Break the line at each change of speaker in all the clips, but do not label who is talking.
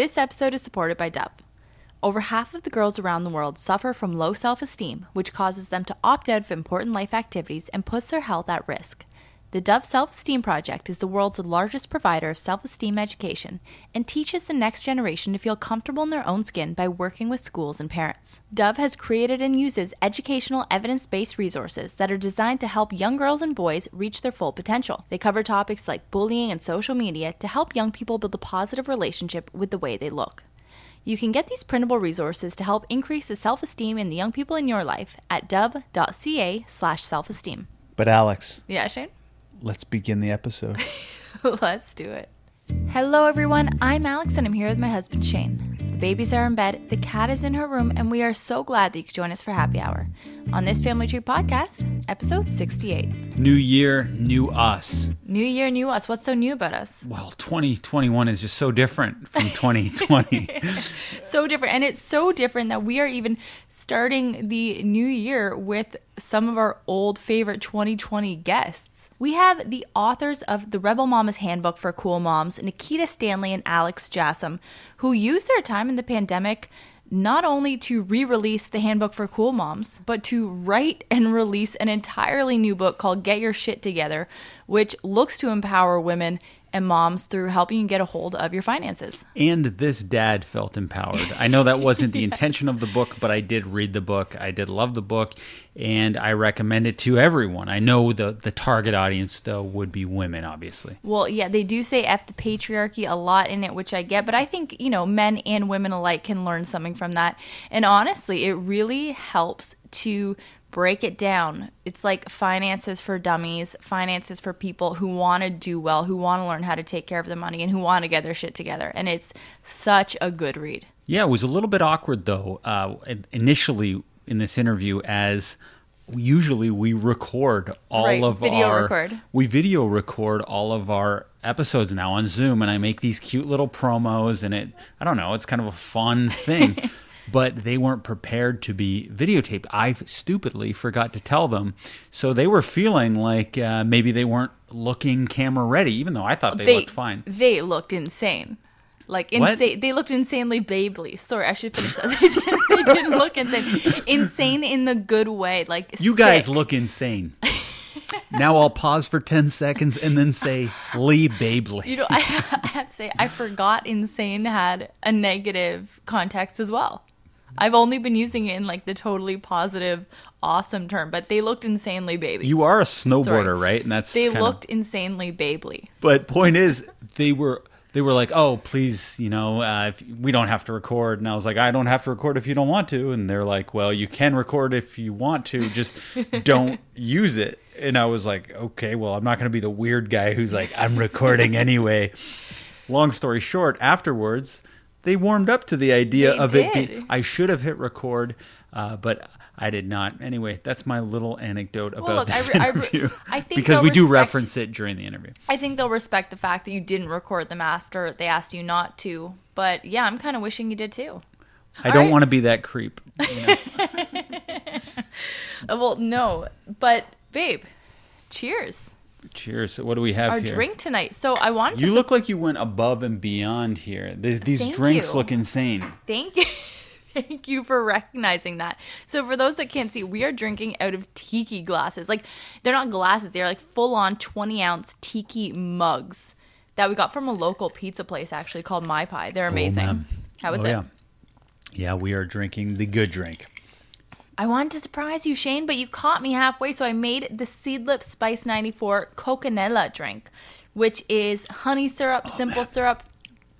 This episode is supported by Dove. Over half of the girls around the world suffer from low self esteem, which causes them to opt out of important life activities and puts their health at risk. The Dove Self Esteem Project is the world's largest provider of self esteem education and teaches the next generation to feel comfortable in their own skin by working with schools and parents. Dove has created and uses educational evidence based resources that are designed to help young girls and boys reach their full potential. They cover topics like bullying and social media to help young people build a positive relationship with the way they look. You can get these printable resources to help increase the self esteem in the young people in your life at dove.ca slash self esteem.
But Alex,
Yeah, Shane?
Let's begin the episode.
Let's do it. Hello, everyone. I'm Alex, and I'm here with my husband, Shane. The babies are in bed, the cat is in her room, and we are so glad that you could join us for happy hour on this Family Tree podcast, episode 68.
new year, new us.
New year, new us. What's so new about us?
Well, 2021 is just so different from 2020.
So different. And it's so different that we are even starting the new year with some of our old favorite 2020 guests. We have the authors of the Rebel Mama's Handbook for Cool Moms, Nikita Stanley and Alex Jassam, who used their time in the pandemic not only to re release the Handbook for Cool Moms, but to write and release an entirely new book called Get Your Shit Together, which looks to empower women and moms through helping you get a hold of your finances.
and this dad felt empowered. I know that wasn't the intention of the book, but I did read the book. I did love the book, and I recommend it to everyone. I know the the target audience though would be women, obviously.
Well, yeah, they do say F the patriarchy a lot in it, which I get, but I think, you know, men and women alike can learn something from that. And honestly, it really helps to break it down. It's like finances for dummies, finances for people who want to do well, who want to learn how to take care of their money, and who want to get their shit together. And it's such a good read.
Yeah, it was a little bit awkward though. Uh, initially in this interview, as usually we record all
Right,
of
video
our
record.
we video record all of our episodes now on Zoom, and I make these cute little promos, and it I don't know, it's kind of a fun thing. But they weren't prepared to be videotaped. I stupidly forgot to tell them, so they were feeling like uh, maybe they weren't looking camera ready, even though I thought they, looked fine.
They looked insane. Like
What?
insane. They looked insanely babely. Sorry, I should finish that. They didn't, they didn't look insane. Insane in the good way. Like
You guys look insane. now I'll pause for 10 seconds and then say Lee Babely.
You know, I, I have to say, I forgot insane had a negative context as well. I've only been using it in like the totally positive, awesome term, but they looked insanely baby.
You are a snowboarder,
Sorry.
right? And that's
they
kind of-
looked insanely babely.
But point is, they were they were like, "Oh, please, you know, uh, if, we don't have to record." And I was like, "I don't have to record if you don't want to." And they're like, "Well, you can record if you want to, just don't use it." And I was like, "Okay, well, I'm not going to be the weird guy who's like, I'm recording anyway." Long story short, afterwards, they warmed up to the idea
They
of it.
did.
Be, I should have hit record, uh, but. I did not. Anyway, that's my little anecdote about
look,
this
I re-
interview.
I think
because we do reference it during the interview.
I think they'll respect the fact that you didn't record them after they asked you not to. But yeah, I'm kind of wishing you did too.
I
All
don't
right.
want to be that creep. you know?
Uh, Well, no, but babe, cheers.
Cheers. What do we have
Our
here?
drink tonight. So I wanted to
You look like you went above and beyond here. These, these
Thank
drinks
you.
look insane.
Thank you. Thank you for recognizing that. So, for those that can't see, we are drinking out of tiki glasses. Like, they're not glasses, they're like full on 20 ounce tiki mugs that we got from a local pizza place actually called My Pie. They're oh, amazing.
man.
How is
oh,
it?
Yeah. yeah, we are drinking the good drink.
I wanted to surprise you, Shane, but you caught me halfway. So, I made the Seedlip Spice 94 Coconella drink, which is honey syrup,
Oh,
simple syrup,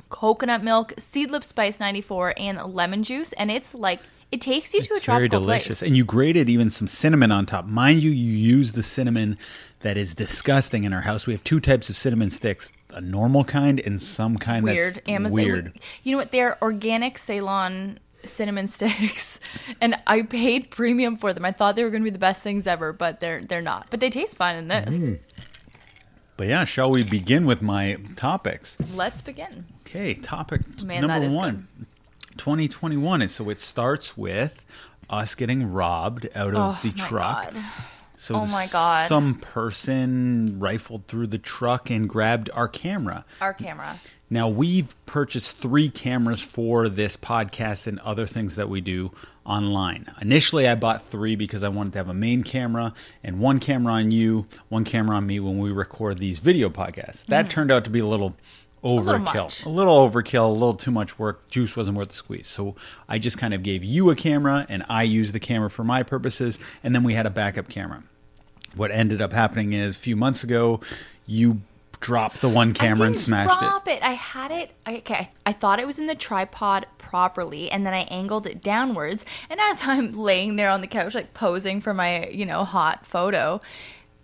coconut milk, Seedlip Spice 94, and lemon juice. And it's like, it takes you to a
It's very
tropical
delicious.
place.
And you grated even some cinnamon on top. Mind you, you use the cinnamon that is disgusting in our house. We have two types of cinnamon sticks a normal kind and some kind
weird
that's
Amazon.
weird.
You know what? They're organic Ceylon cinnamon sticks, and I paid premium for them. I thought they were going to be the best things ever, but they're they're not. But they taste fine in this.
Mm. But yeah, shall we begin with my topics?
Let's begin.
Okay, topic
Man,
number
is
one 2021. And so it starts with us getting robbed out of
Oh,
the
my
truck.
God.
So
Oh my God.
some person rifled through the truck and grabbed our camera.
Our camera.
Now we've purchased three cameras for this podcast and other things that we do online. Initially, I bought three because I wanted to have a main camera and one camera on you, one camera on me when we record these video podcasts. That mm. turned out to be a little
little
overkill,
much.
a little overkill, a little too much work. Juice wasn't worth the squeeze. So I just kind of gave you a camera and I used the camera for my purposes, and then we had a backup camera. What ended up happening is a few months ago, you dropped the one camera and smashed it.
drop it. I had it. I- Okay, I, I thought it was in the tripod properly, and then I angled it downwards. And as I'm laying there on the couch, like posing for my, you know, hot photo,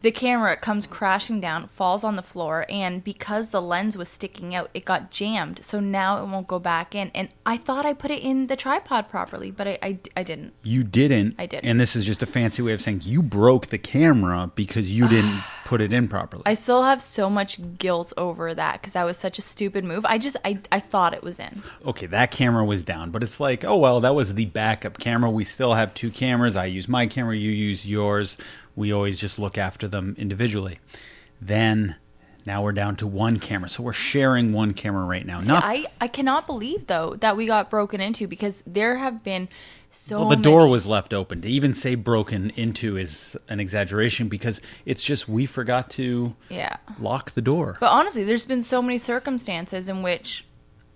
the camera comes crashing down, falls on the floor, and because the lens was sticking out, it got jammed. So now it won't go back in. And I thought I put it in the tripod properly, but I, I, I didn't.
You didn't.
I didn't.
And this is just a fancy way of saying you broke the camera because you didn't put it in properly.
I still have so much guilt over that because that was such a stupid move. I just, I, I thought it was in.
okay, that camera was down, but it's like, oh well, that was the backup camera. We still have two cameras. I use my camera, you use yours. We always just look after them individually. Then now we're down to one camera. So we're sharing one camera right now.
See,
Not
I, I cannot believe though that we got broken into because there have been so
well, the door was left open. To even say broken into is an exaggeration because it's just we forgot to
yeah.
lock the door.
But honestly, there's been so many circumstances in which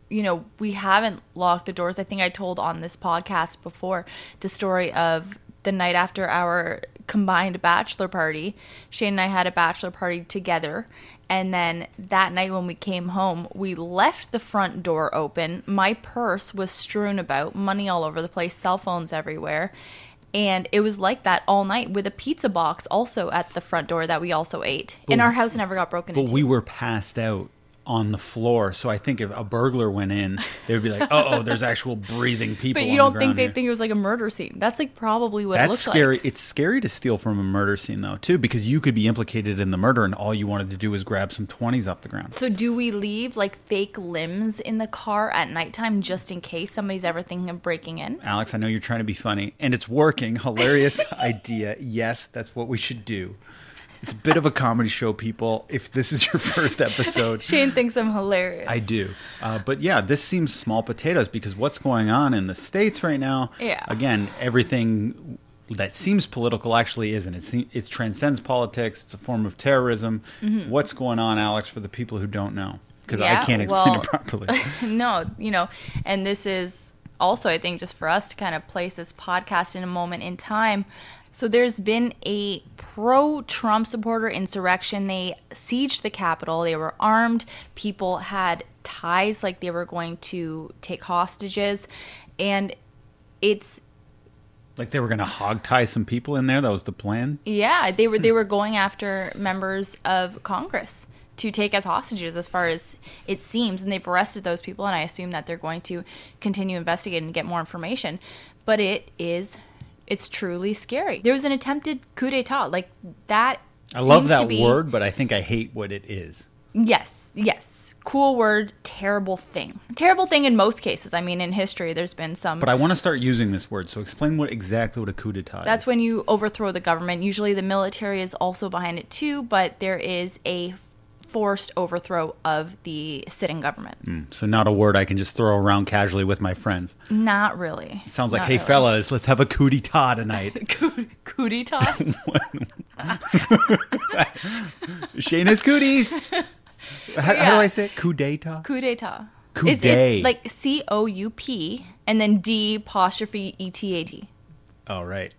you know we haven't locked the doors. I think I told on this podcast before the story of the night after our combined bachelor party. Shane and I had a bachelor party together. And then that night when we came home, we left the front door open. My purse was strewn about, money all over the place, cell phones everywhere. And it was like that all night with a pizza box also at the front door that we also ate. and our house never got broken
But
into.
we were passed out on the floor, so I think if a burglar went in, they would be like, "Oh, oh there's actual breathing people."
but you
on
don't
the
think they
here."
think it was like a murder scene. That's like probably what it
That's
looks
scary.
like.
It's scary to steal from a murder scene, though, too, because you could be implicated in the murder, and all you wanted to do was grab some twenties off the ground.
So do we leave like fake limbs in the car at nighttime just in case somebody's ever thinking of breaking in?
Alex, I know you're trying to be funny, and it's working. Hilarious idea. Yes, that's what we should do. It's a bit of a comedy show, people. If this is your first episode,
Shane thinks I'm hilarious.
I do. Uh, but yeah, this seems small potatoes because what's going on in the States right now,
Yeah.
again, everything that seems political actually isn't. It, se- it transcends politics, it's a form of terrorism. What's going on, Alex, for the people who don't know? Because I
Mm-hmm.
Can't explain
well-
it properly.
no, you know, and this is also, I think, just for us to kind of place this podcast in a moment in time. So there's been a pro Trump supporter insurrection. They sieged the Capitol. They were armed. People had ties like they were going to take hostages. And it's
like they were going to hog tie some people in there. That was the plan.
Yeah, they were they hmm. were going after members of Congress to take as hostages as far as it seems and they've arrested those people and I assume that they're going to continue investigating and get more information. But it is it's truly scary. There was an attempted coup d'etat like that
I love that
be-
word, but I think I hate what it is.
Yes, yes. Cool word, terrible thing. Terrible thing in most cases. I mean, in history, there's been some.
But I want to start using this word. So explain what exactly what a coup d'etat
That's
is.
when you overthrow the government. Usually the military is also behind it too, but there is a forced overthrow of the sitting government. Hmm.
So not a word I can just throw around casually with my friends.
Not really.
Sounds like,
Not
hey
really.
fellas, let's have a coup d'etat tonight.
Coup?
Shane has cooties. How, how do I say it? Coup d'etat?
coup d'etat.
Coup
it's, it's like C O U P and then D apostrophe E T A D.
All right.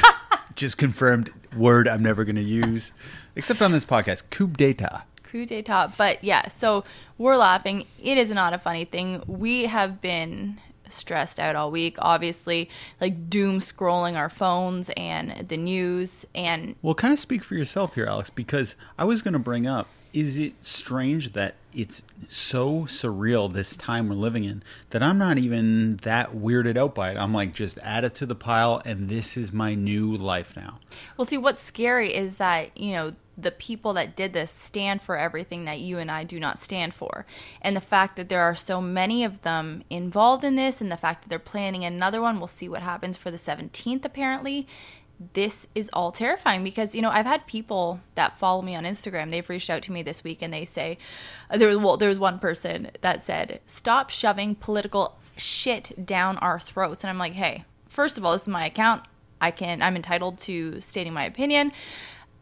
just confirmed word I'm never going to use, except on this podcast. Coup d'etat.
Coup d'etat. But yeah, so we're laughing. It is not a funny thing. We have been stressed out all week, obviously, like doom scrolling our phones and the news and
Well, kind of speak for yourself here, Alex, because I was going to bring up is it strange that it's so surreal this time we're living in that I'm not even that weirded out by it? I'm like, just add it to the pile, and this is my new life now.
Well, see, what's scary is that, you know, the people that did this stand for everything that you and I do not stand for. And the fact that there are so many of them involved in this, and the fact that they're planning another one, we'll see what happens for the 17th, apparently. this is all terrifying because you know I've had people that follow me on Instagram. They've reached out to me this week and they say uh, there was well there was one person that said stop shoving political shit down our throats and I'm like hey first of all this is my account I can I'm entitled to stating my opinion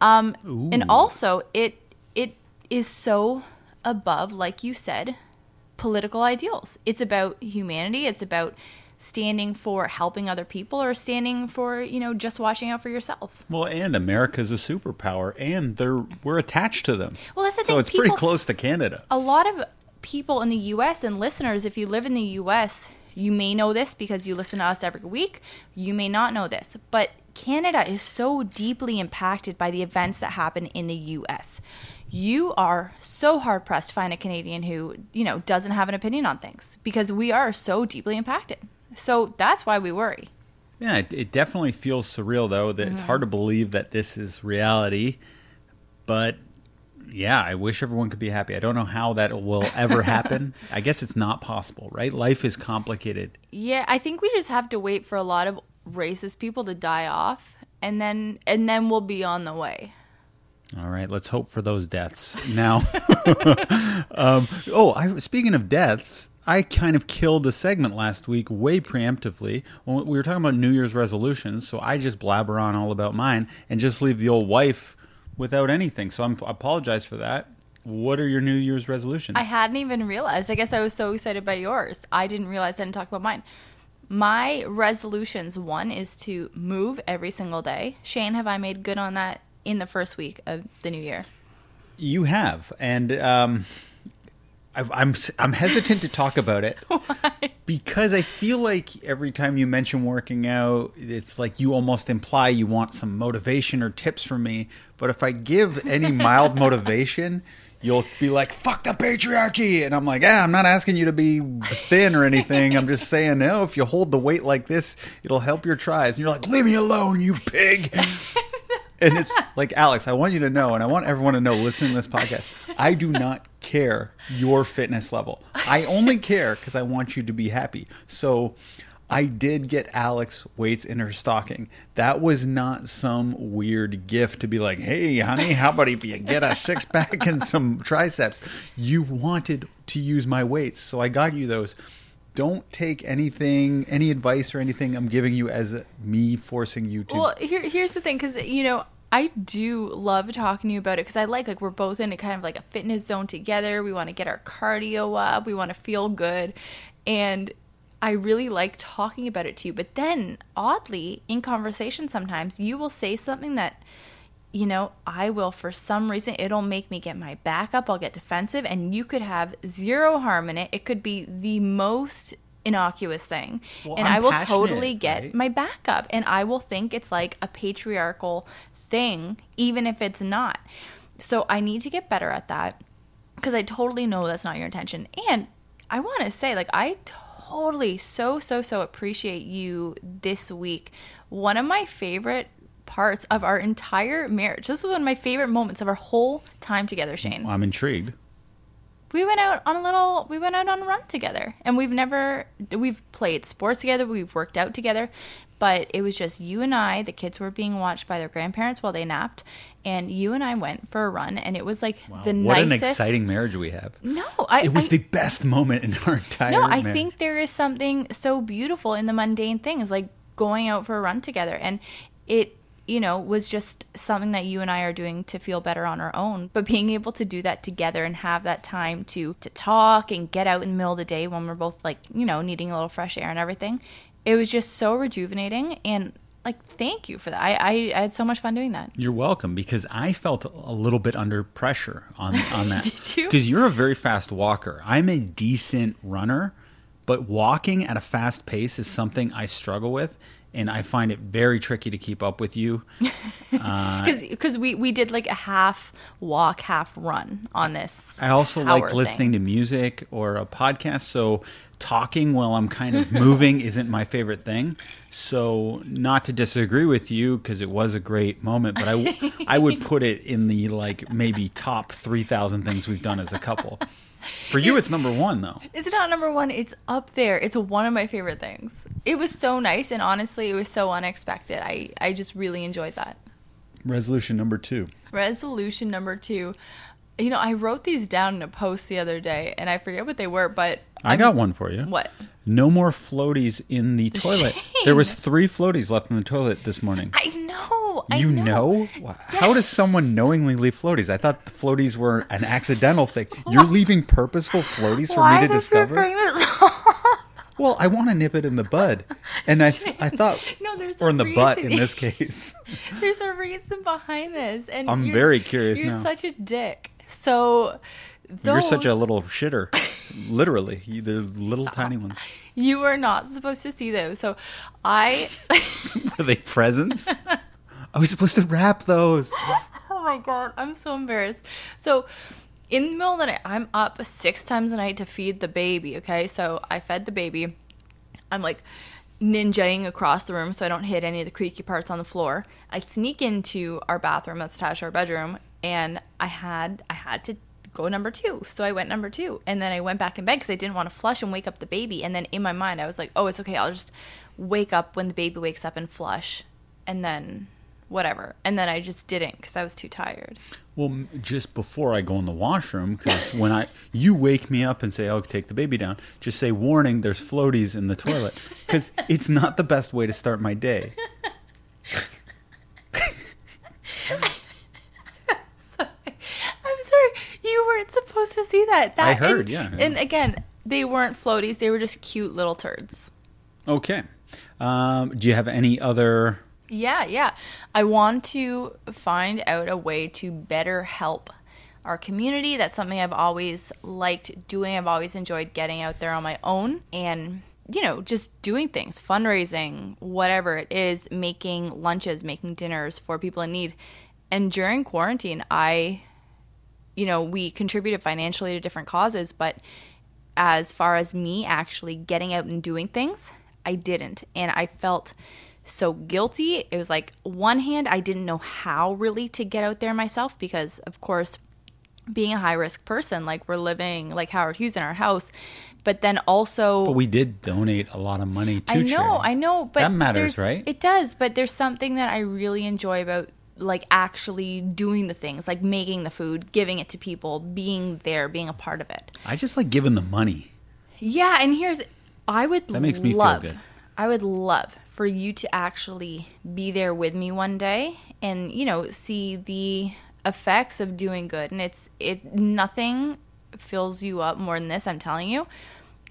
um and also it it is so above like you said political ideals. It's about humanity. It's about standing for helping other people or standing for you know just watching out for yourself.
Well, and America's a superpower, and they're we're attached to them.
Well, that's the
so
thing, So
it's pretty close to Canada.
a lot of people in the US and listeners if you live in the US you may know this because you listen to us every week. You may not know this but Canada is so deeply impacted by the events that happen in the US you are so hard pressed to find a Canadian who you know doesn't have an opinion on things because we are so deeply impacted so that's why we worry
Yeah, it, it definitely feels surreal though. That
Mm-hmm.
it's hard to believe that this is reality, but yeah, I wish everyone could be happy. I don't know how that will ever happen. I guess it's not possible, right? Life is complicated.
Yeah, I think we just have to wait for a lot of racist people to die off and then and then we'll be on the way.
All right, let's hope for those deaths now. um, oh, I, speaking of deaths, I kind of killed a segment last week way preemptively. When we were talking about New Year's resolutions, so I just blabber on all about mine and just leave the old wife without anything. So I'm, I apologize for that. What are your New Year's resolutions?
I hadn't even realized. I guess I was so excited by yours. I didn't realize I didn't talk about mine. My resolutions one is to move every single day. Shane, have I made good on that in the first week of the new year?
You have, and um, I, I'm I'm hesitant to talk about it because I feel like every time you mention working out, it's like you almost imply you want some motivation or tips from me. But if I give any mild motivation, you'll be like, "Fuck the patriarchy," and I'm like, "Ah, I'm not asking you to be thin or anything. I'm just saying, no, if you hold the weight like this, it'll help your tries." And you're like, "Leave me alone, you pig." and it's like Alex, I want you to know, and I want everyone to know listening to this podcast, I do not care your fitness level. I only care because I want you to be happy. So I did get Alex weights in her stocking. That was not some weird gift to be like, hey, honey, how about if you get a six pack and some triceps? You wanted to use my weights, so I got you those. Don't take anything, any advice or anything I'm giving you as me forcing you to
Well, here, here's the thing, because you know I do love talking to you about it because I like like we're both in a kind of like a fitness zone together. We want to get our cardio up. We want to feel good, and I really like talking about it to you. But then, oddly, in conversation, sometimes you will say something that you know, I will for some reason it'll make me get my back up, I'll get defensive and you could have zero harm in it. It could be the most innocuous thing.
Well,
and
I'm
I will totally get
right?
my back up and I will think it's like a patriarchal thing even if it's not. So I need to get better at that because I totally know that's not your intention. And I want to say, like, I totally so, so, so appreciate you this week. One of my favorite parts of our entire marriage, this was one of my favorite moments of our whole time together, Shane.
I'm intrigued.
We went out on a little, we went out on a run together. And we've never, we've played sports together, we've worked out together, but it was just you and I. The kids were being watched by their grandparents while they napped. And you and I went for a run, and it was like the
what
nicest.
an exciting marriage we have.
No, I.
It was
I-
the best moment in our entire
No, I
marriage.
think there is something so beautiful in the mundane things, like going out for a run together, and it, you know, was just something that you and I are doing to feel better on our own. But being able to do that together and have that time to to talk and get out in the middle of the day when we're both like, you know, needing a little fresh air and everything, it was just so rejuvenating and. Like, thank you for that. I, I, I had so much fun doing that.
You're welcome because I felt a little bit under pressure on on that.
Did you?
Because you're a very fast walker. I'm a decent runner, but walking at a fast pace is something I struggle with, and I find it very tricky to keep up with you.
Uh, because we, we did like a half walk, half run on this.
I also like listening
thing.
to music or a podcast, so talking while I'm kind of moving isn't my favorite thing. So, not to disagree with you because it was a great moment, but I I would put it in the like maybe top 3000 things we've done as a couple. For you, it's number one though.
It's not number one. It's up there. It's one of my favorite things. It was so nice, and honestly, it was so unexpected. I I just really enjoyed that.
Resolution number two.
Resolution number two. You know, I wrote these down in a post the other day, and I forget what they were, but
I got one for you.
What?
No more floaties in the toilet. There was three floaties left in the toilet this morning.
I know. I
you know? How does someone knowingly leave floaties? I thought the floaties were an accidental thing. You're leaving purposeful floaties for
Why
me to discover? Well, I want to nip it in the bud, and I, I thought,
No, there's
or in the butt in this case.
There's a reason behind this, and
I'm very curious
You're
now.
such a dick. So, those,
You're such a little shitter, literally. You, the little tiny ones.
You are not supposed to see those. So, I.
Are they presents? Are we supposed to wrap those?
oh my god, I'm so embarrassed. So, in the middle of the night, I'm up six times a night to feed the baby. Okay, so I fed the baby. I'm like ninjaing across the room so I don't hit any of the creaky parts on the floor. I sneak into our bathroom that's attached to our bedroom, and I had I had to go number two. So I went number two, and then I went back in bed because I didn't want to flush and wake up the baby. And then in my mind, I was like, oh, it's okay. I'll just wake up when the baby wakes up and flush, and then whatever. And then I just didn't because I was too tired.
Well, just before I go in the washroom, because when I you wake me up and say, "Oh, take the baby down," just say, "Warning: There's floaties in the toilet," because it's not the best way to start my day.
I'm sorry, you weren't supposed to see that. that
I heard,
and-
yeah.
And again, they weren't floaties; they were just cute little turds.
Okay. Um, do you have any other?
Yeah, yeah. I want to find out a way to better help our community. That's something I've always liked doing. I've always enjoyed getting out there on my own and, you know, just doing things, fundraising, whatever it is, making lunches, making dinners for people in need. And during quarantine, I, you know, we contributed financially to different causes, but as far as me actually getting out and doing things, I didn't. And I felt so guilty. It was like, one hand, I didn't know how really to get out there myself because, of course, being a high risk person, like we're living like Howard Hughes in our house, but then also.
But we did donate a lot of money to
I know,
charity.
I know, but
That matters, right?
It does, but there's something that I really enjoy about like actually doing the things, like making the food, giving it to people, being there, being a part of it.
I just like giving the money.
Yeah, and here's I would
That makes me feel
love,
good.
I would love for you to actually be there with me one day and you know see the effects of doing good and it's it nothing fills you up more than this I'm telling you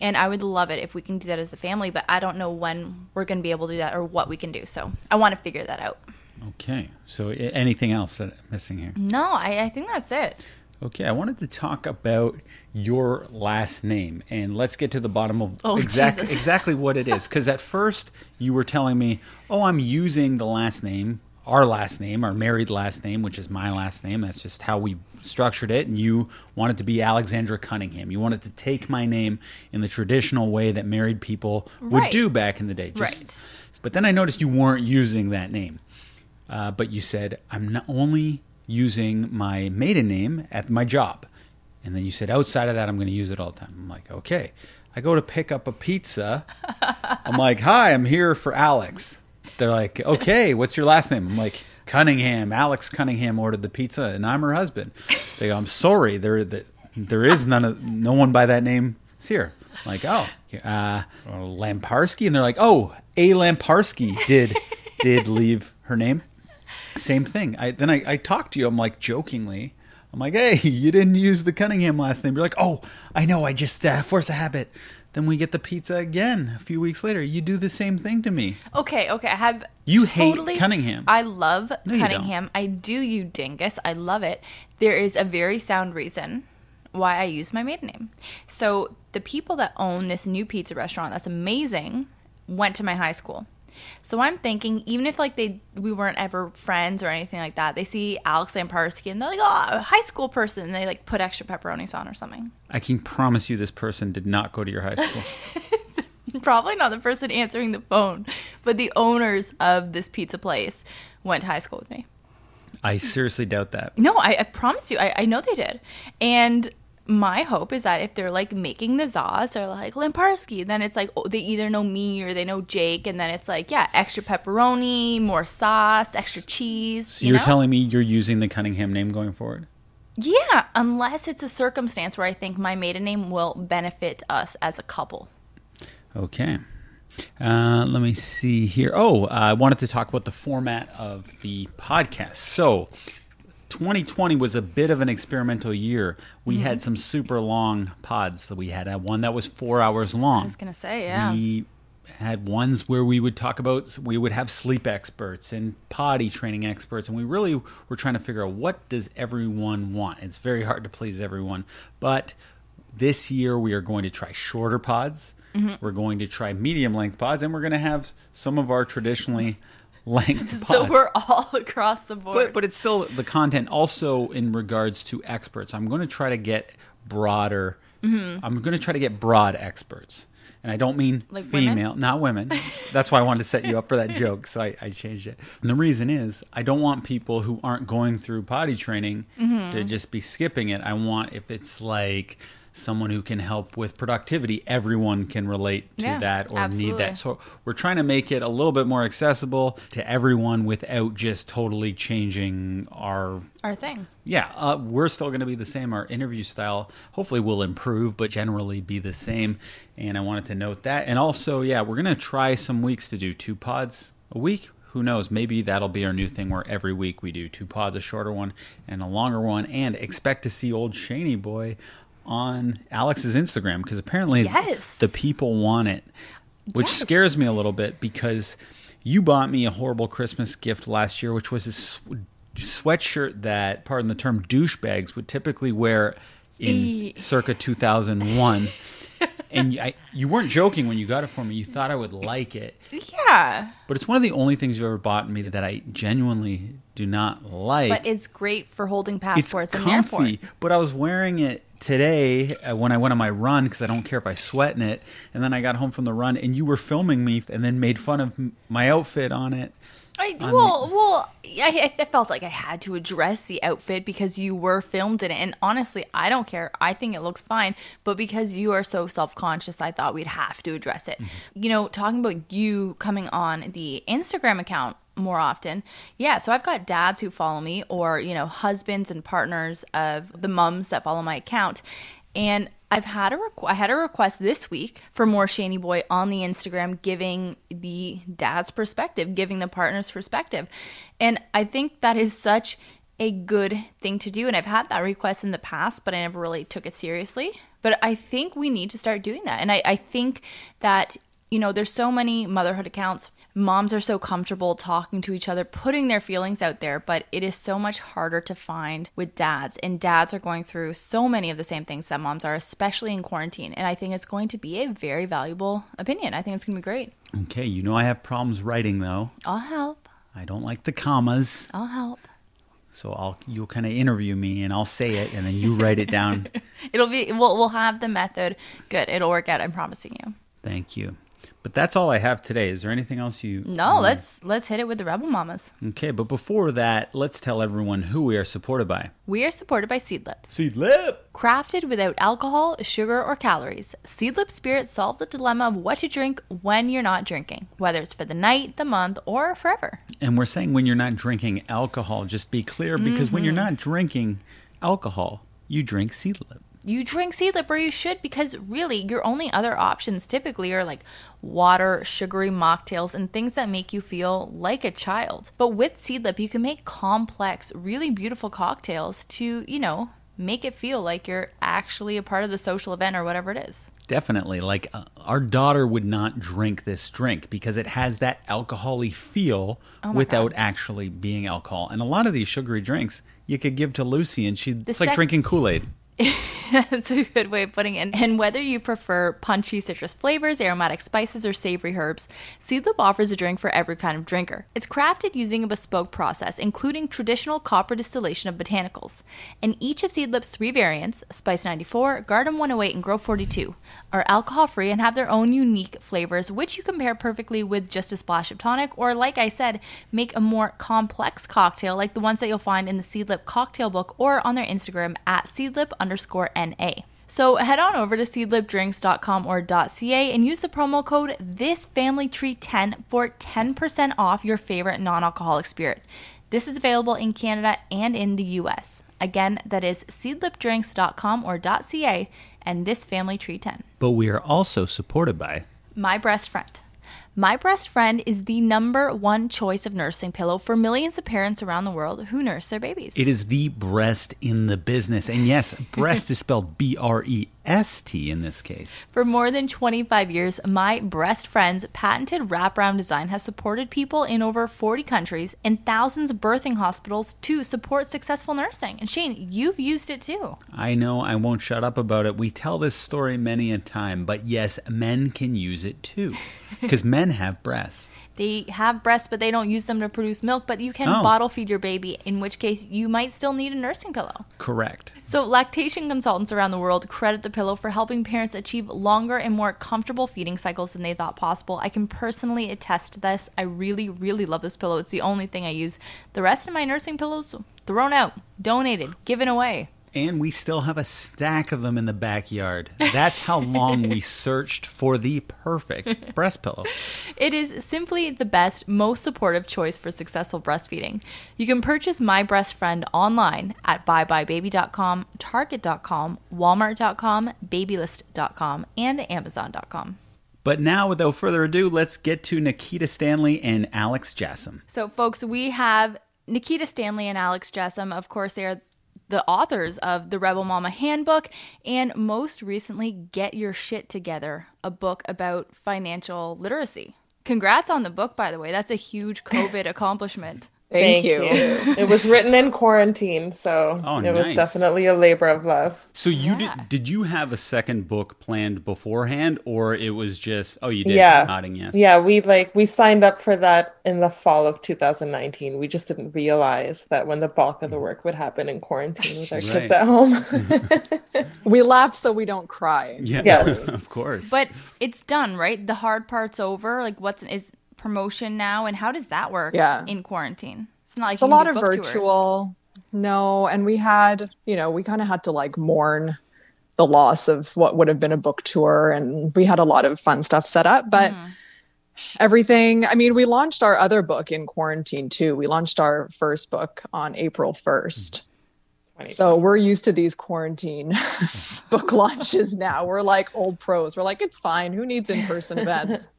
and I would love it if we can do that as a family but I don't know when we're going to be able to do that or what we can do so I want to figure that out
Okay. So, anything else that I'm missing here?
no I, I think that's it
Okay, I wanted to talk about your last name, and let's get to the bottom of
Oh,
exact, exactly what it is. Because at first you were telling me, "Oh, I'm using the last name, our last name, our married last name, which is my last name. That's just how we structured it." And you wanted to be Alexandra Cunningham. You wanted to take my name in the traditional way that married people would
Right.
do back in the day. Just-
Right.
But then I noticed you weren't using that name. Uh, but you said, I'm not only using my maiden name at my job. And then you said, outside of that, I'm going to use it all the time. I'm like, okay. I go to pick up a pizza. I'm like, hi, I'm here for Alex. They're like, okay, what's your last name? I'm like, Cunningham. Alex Cunningham ordered the pizza, and I'm her husband. They go, I'm sorry, there, there is none of, no one by that name is here. I'm like, oh, uh, Lamparski, and they're like, oh, a Lamparski did did leave her name. Same thing. I then I, I talked to you. I'm like jokingly. I'm like, hey, you didn't use the Cunningham last name. You're like, oh, I know. I just uh, force a habit. Then we get the pizza again a few weeks later. You do the same thing to me.
Okay, okay. I have
You hate Cunningham.
I love
No.
Cunningham. I do, you dingus. I love it. There is a very sound reason why I use my maiden name. So the people that own this new pizza restaurant that's amazing went to my high school. So I'm thinking, even if like they we weren't ever friends or anything like that, they see Alex Lamparski and they're like, oh, a high school person, and they like put extra pepperonis on or something.
I can promise you, this person did not go to your high school.
Probably not the person answering the phone, but the owners of this pizza place went to high school with me.
I seriously doubt that.
No, I, I promise you, I, I know they did. And my hope is that if they're like making the sauce or like Lamparski, then it's like oh, they either know me or they know Jake, and then it's like yeah, extra pepperoni, more sauce, extra cheese.
So
you
you're
know?
telling me you're using the Cunningham name going forward?
Yeah, unless it's a circumstance where I think my maiden name will benefit us as a couple.
Okay. Uh, let me see here. Oh, uh, I wanted to talk about the format of the podcast. So, 2020 was a bit of an experimental year. We
Mm-hmm.
had some super long pods. That we had one that was four hours long.
I was gonna say yeah.
We had ones where we would talk about, we would have sleep experts and potty training experts, and we really were trying to figure out what does everyone want. It's very hard to please everyone, but this year we are going to try shorter pods.
Mm-hmm.
We're going to try medium length pods, and we're going to have some of our traditionally length
so we're all across the board.
But but it's still the content also in regards to experts. I'm going to try to get broader.
Mm-hmm.
I'm going to try to get broad experts, and I don't mean
Like women?
female, not women. That's why I wanted to set you up for that joke, so I, I changed it. And the reason is I don't want people who aren't going through potty training
Mm-hmm.
to just be skipping it. I want if it's like someone who can help with productivity, everyone can relate to
Yeah,
that or need that. So we're trying to make it a little bit more accessible to everyone without just totally changing our
Our thing.
yeah, uh, we're still going to be the same. Our interview style hopefully will improve, but generally be the same. And I wanted to note that. And also, yeah, we're going to try some weeks to do two pods a week. Who knows? Maybe that'll be our new thing where every week we do two pods, a shorter one and a longer one. And expect to see old Shaney boy on Alex's Instagram because apparently
Yes.
the people want it, which
Yes.
scares me a little bit because you bought me a horrible Christmas gift last year, which was a sweatshirt that, pardon the term, douchebags would typically wear in
Eee.
circa 2001. and you, I, you weren't joking when you got it for me. You thought I would like it.
Yeah.
But it's one of the only things you've ever bought me that I genuinely do not like.
But it's great for holding
it's
passports in the airport.
but I was wearing it today uh, when I went on my run because I don't care if I sweat in it. And then I got home from the run, and you were filming me, and then made fun of m- my outfit on it.
I, well, well, I, I felt like I had to address the outfit because you were filmed in it, and honestly, I don't care. I think it looks fine, but because you are so self conscious, I thought we'd have to address it. You know, talking about you coming on the Instagram account more often, yeah. So I've got dads who follow me, or you know, husbands and partners of the mums that follow my account, and I've had a requ- I had a request this week for more Shaney Boy on the Instagram, giving the dad's perspective, giving the partner's perspective, and I think that is such a good thing to do. And I've had that request in the past, but I never really took it seriously. But I think we need to start doing that, and I, I think that you know, there's so many motherhood accounts. Moms are so comfortable talking to each other, putting their feelings out there, but it is so much harder to find with dads. And dads are going through so many of the same things that moms are, especially in quarantine. And I think it's going to be a very valuable opinion. I think it's going to be great.
Okay, you know I have problems writing though.
I'll help.
I don't like the commas,
I'll help.
so I'll you'll kind of interview me and I'll say it, and then you write it down.
It'll be, we'll, we'll have the method. Good. It'll work out. I'm promising you.
Thank you. But that's all I have today. Is there anything else you?
No, let's, let's hit it with the Rebel Mamas.
Okay, but before that, let's tell everyone who we are supported by.
We are supported by Seedlip.
Seedlip.
Crafted without alcohol, sugar, or calories, Seedlip Spirit solves the dilemma of what to drink when you're not drinking, whether it's for the night, the month, or forever.
And we're saying when you're not drinking alcohol, just be clear because when you're
Mm-hmm.
not drinking alcohol, you drink Seedlip.
You drink Seedlip, or you should, because really, your only other options typically are like water, sugary mocktails, and things that make you feel like a child. But with Seedlip, you can make complex, really beautiful cocktails to, you know, make it feel like you're actually a part of the social event or whatever it is.
Definitely. Like uh, our daughter would not drink this drink because it has that alcoholy feel
Oh
without
God.
actually being alcohol. And a lot of these sugary drinks you could give to Lucy and she it's like drinking Kool-Aid.
That's a good way of putting it. And whether you prefer punchy citrus flavors, aromatic spices, or savory herbs, Seedlip offers a drink for every kind of drinker. It's crafted using a bespoke process, including traditional copper distillation of botanicals. And each of Seedlip's three variants, Spice 94, Garden 108, and Grove 42, are alcohol free and have their own unique flavors, which you pair perfectly with just a splash of tonic, or like I said, make a more complex cocktail like the ones that you'll find in the Seedlip cocktail book or on their Instagram at seedlip underscore NA. So head on over to seedlipdrinks.com or .ca and use the promo code ThisFamilyTree10 for 10% off your favorite non-alcoholic spirit. This is available in Canada and in the US. Again, that is seedlipdrinks.com or .ca and This Family Tree 10.
But we are also supported by
My Breast Friend. My Breast Friend is the number one choice of nursing pillow for millions of parents around the world who nurse their babies.
It is the breast in the business. And yes, breast is spelled B R E S T in this case.
For more than 25 years, My Breast Friend's patented wraparound design has supported people in over 40 countries and thousands of birthing hospitals to support successful nursing. And Shane, you've used it too.
I know I won't shut up about it. We tell this story many a time, but yes, men can use it too. Because men have breasts.
They have breasts, but they don't use them to produce milk. But you can
Oh.
bottle feed your baby, in which case you might still need a nursing pillow.
Correct.
So, lactation consultants around the world credit the pillow for helping parents achieve longer and more comfortable feeding cycles than they thought possible. I can personally attest to this. I really, really love this pillow. It's the only thing I use. The rest of my nursing pillows, thrown out, donated, given away.
And we still have a stack of them in the backyard. That's how long we searched for the perfect breast pillow.
It is simply the best, most supportive choice for successful breastfeeding. You can purchase My Breast Friend online at buybuybaby.com, target.com, walmart.com, babylist.com, and amazon.com.
But now, without further ado, let's get to Nikita Stanley and Alex Jassam.
So, folks, we have Nikita Stanley and Alex Jassam. Of course, they are the authors of the Rebel Mama Handbook and most recently, Get Your Shit Together, a book about financial literacy. Congrats on the book, by the way. That's a huge COVID accomplishment.
Thank, you. it was written in quarantine, so
Oh,
it was definitely a labor of love.
So you
Yeah.
did? Did you have a second book planned beforehand, or it was just? Oh, you did.
Yeah.
Nodding yes.
Yeah, we like we signed up for that in the fall of 2019. We just didn't realize that when the bulk of the work would happen in quarantine with our
Right.
kids at home.
We laugh so we don't cry.
Yeah.
Yes.
of course.
But it's done, right? The hard part's over. Like, what's is promotion now, and how does that work?
Yeah.
in quarantine, it's not like
It's a lot of
book tours.
virtual. No, and we had, you know, we kind of had to like mourn the loss of what would have been a book tour and we had a lot of fun stuff set up, but
Mm-hmm.
everything, I mean, we launched our other book in quarantine too. We launched our first book on April 1st. So we're used to these quarantine book launches now. We're like old pros. We're like, it's fine. Who needs in-person events?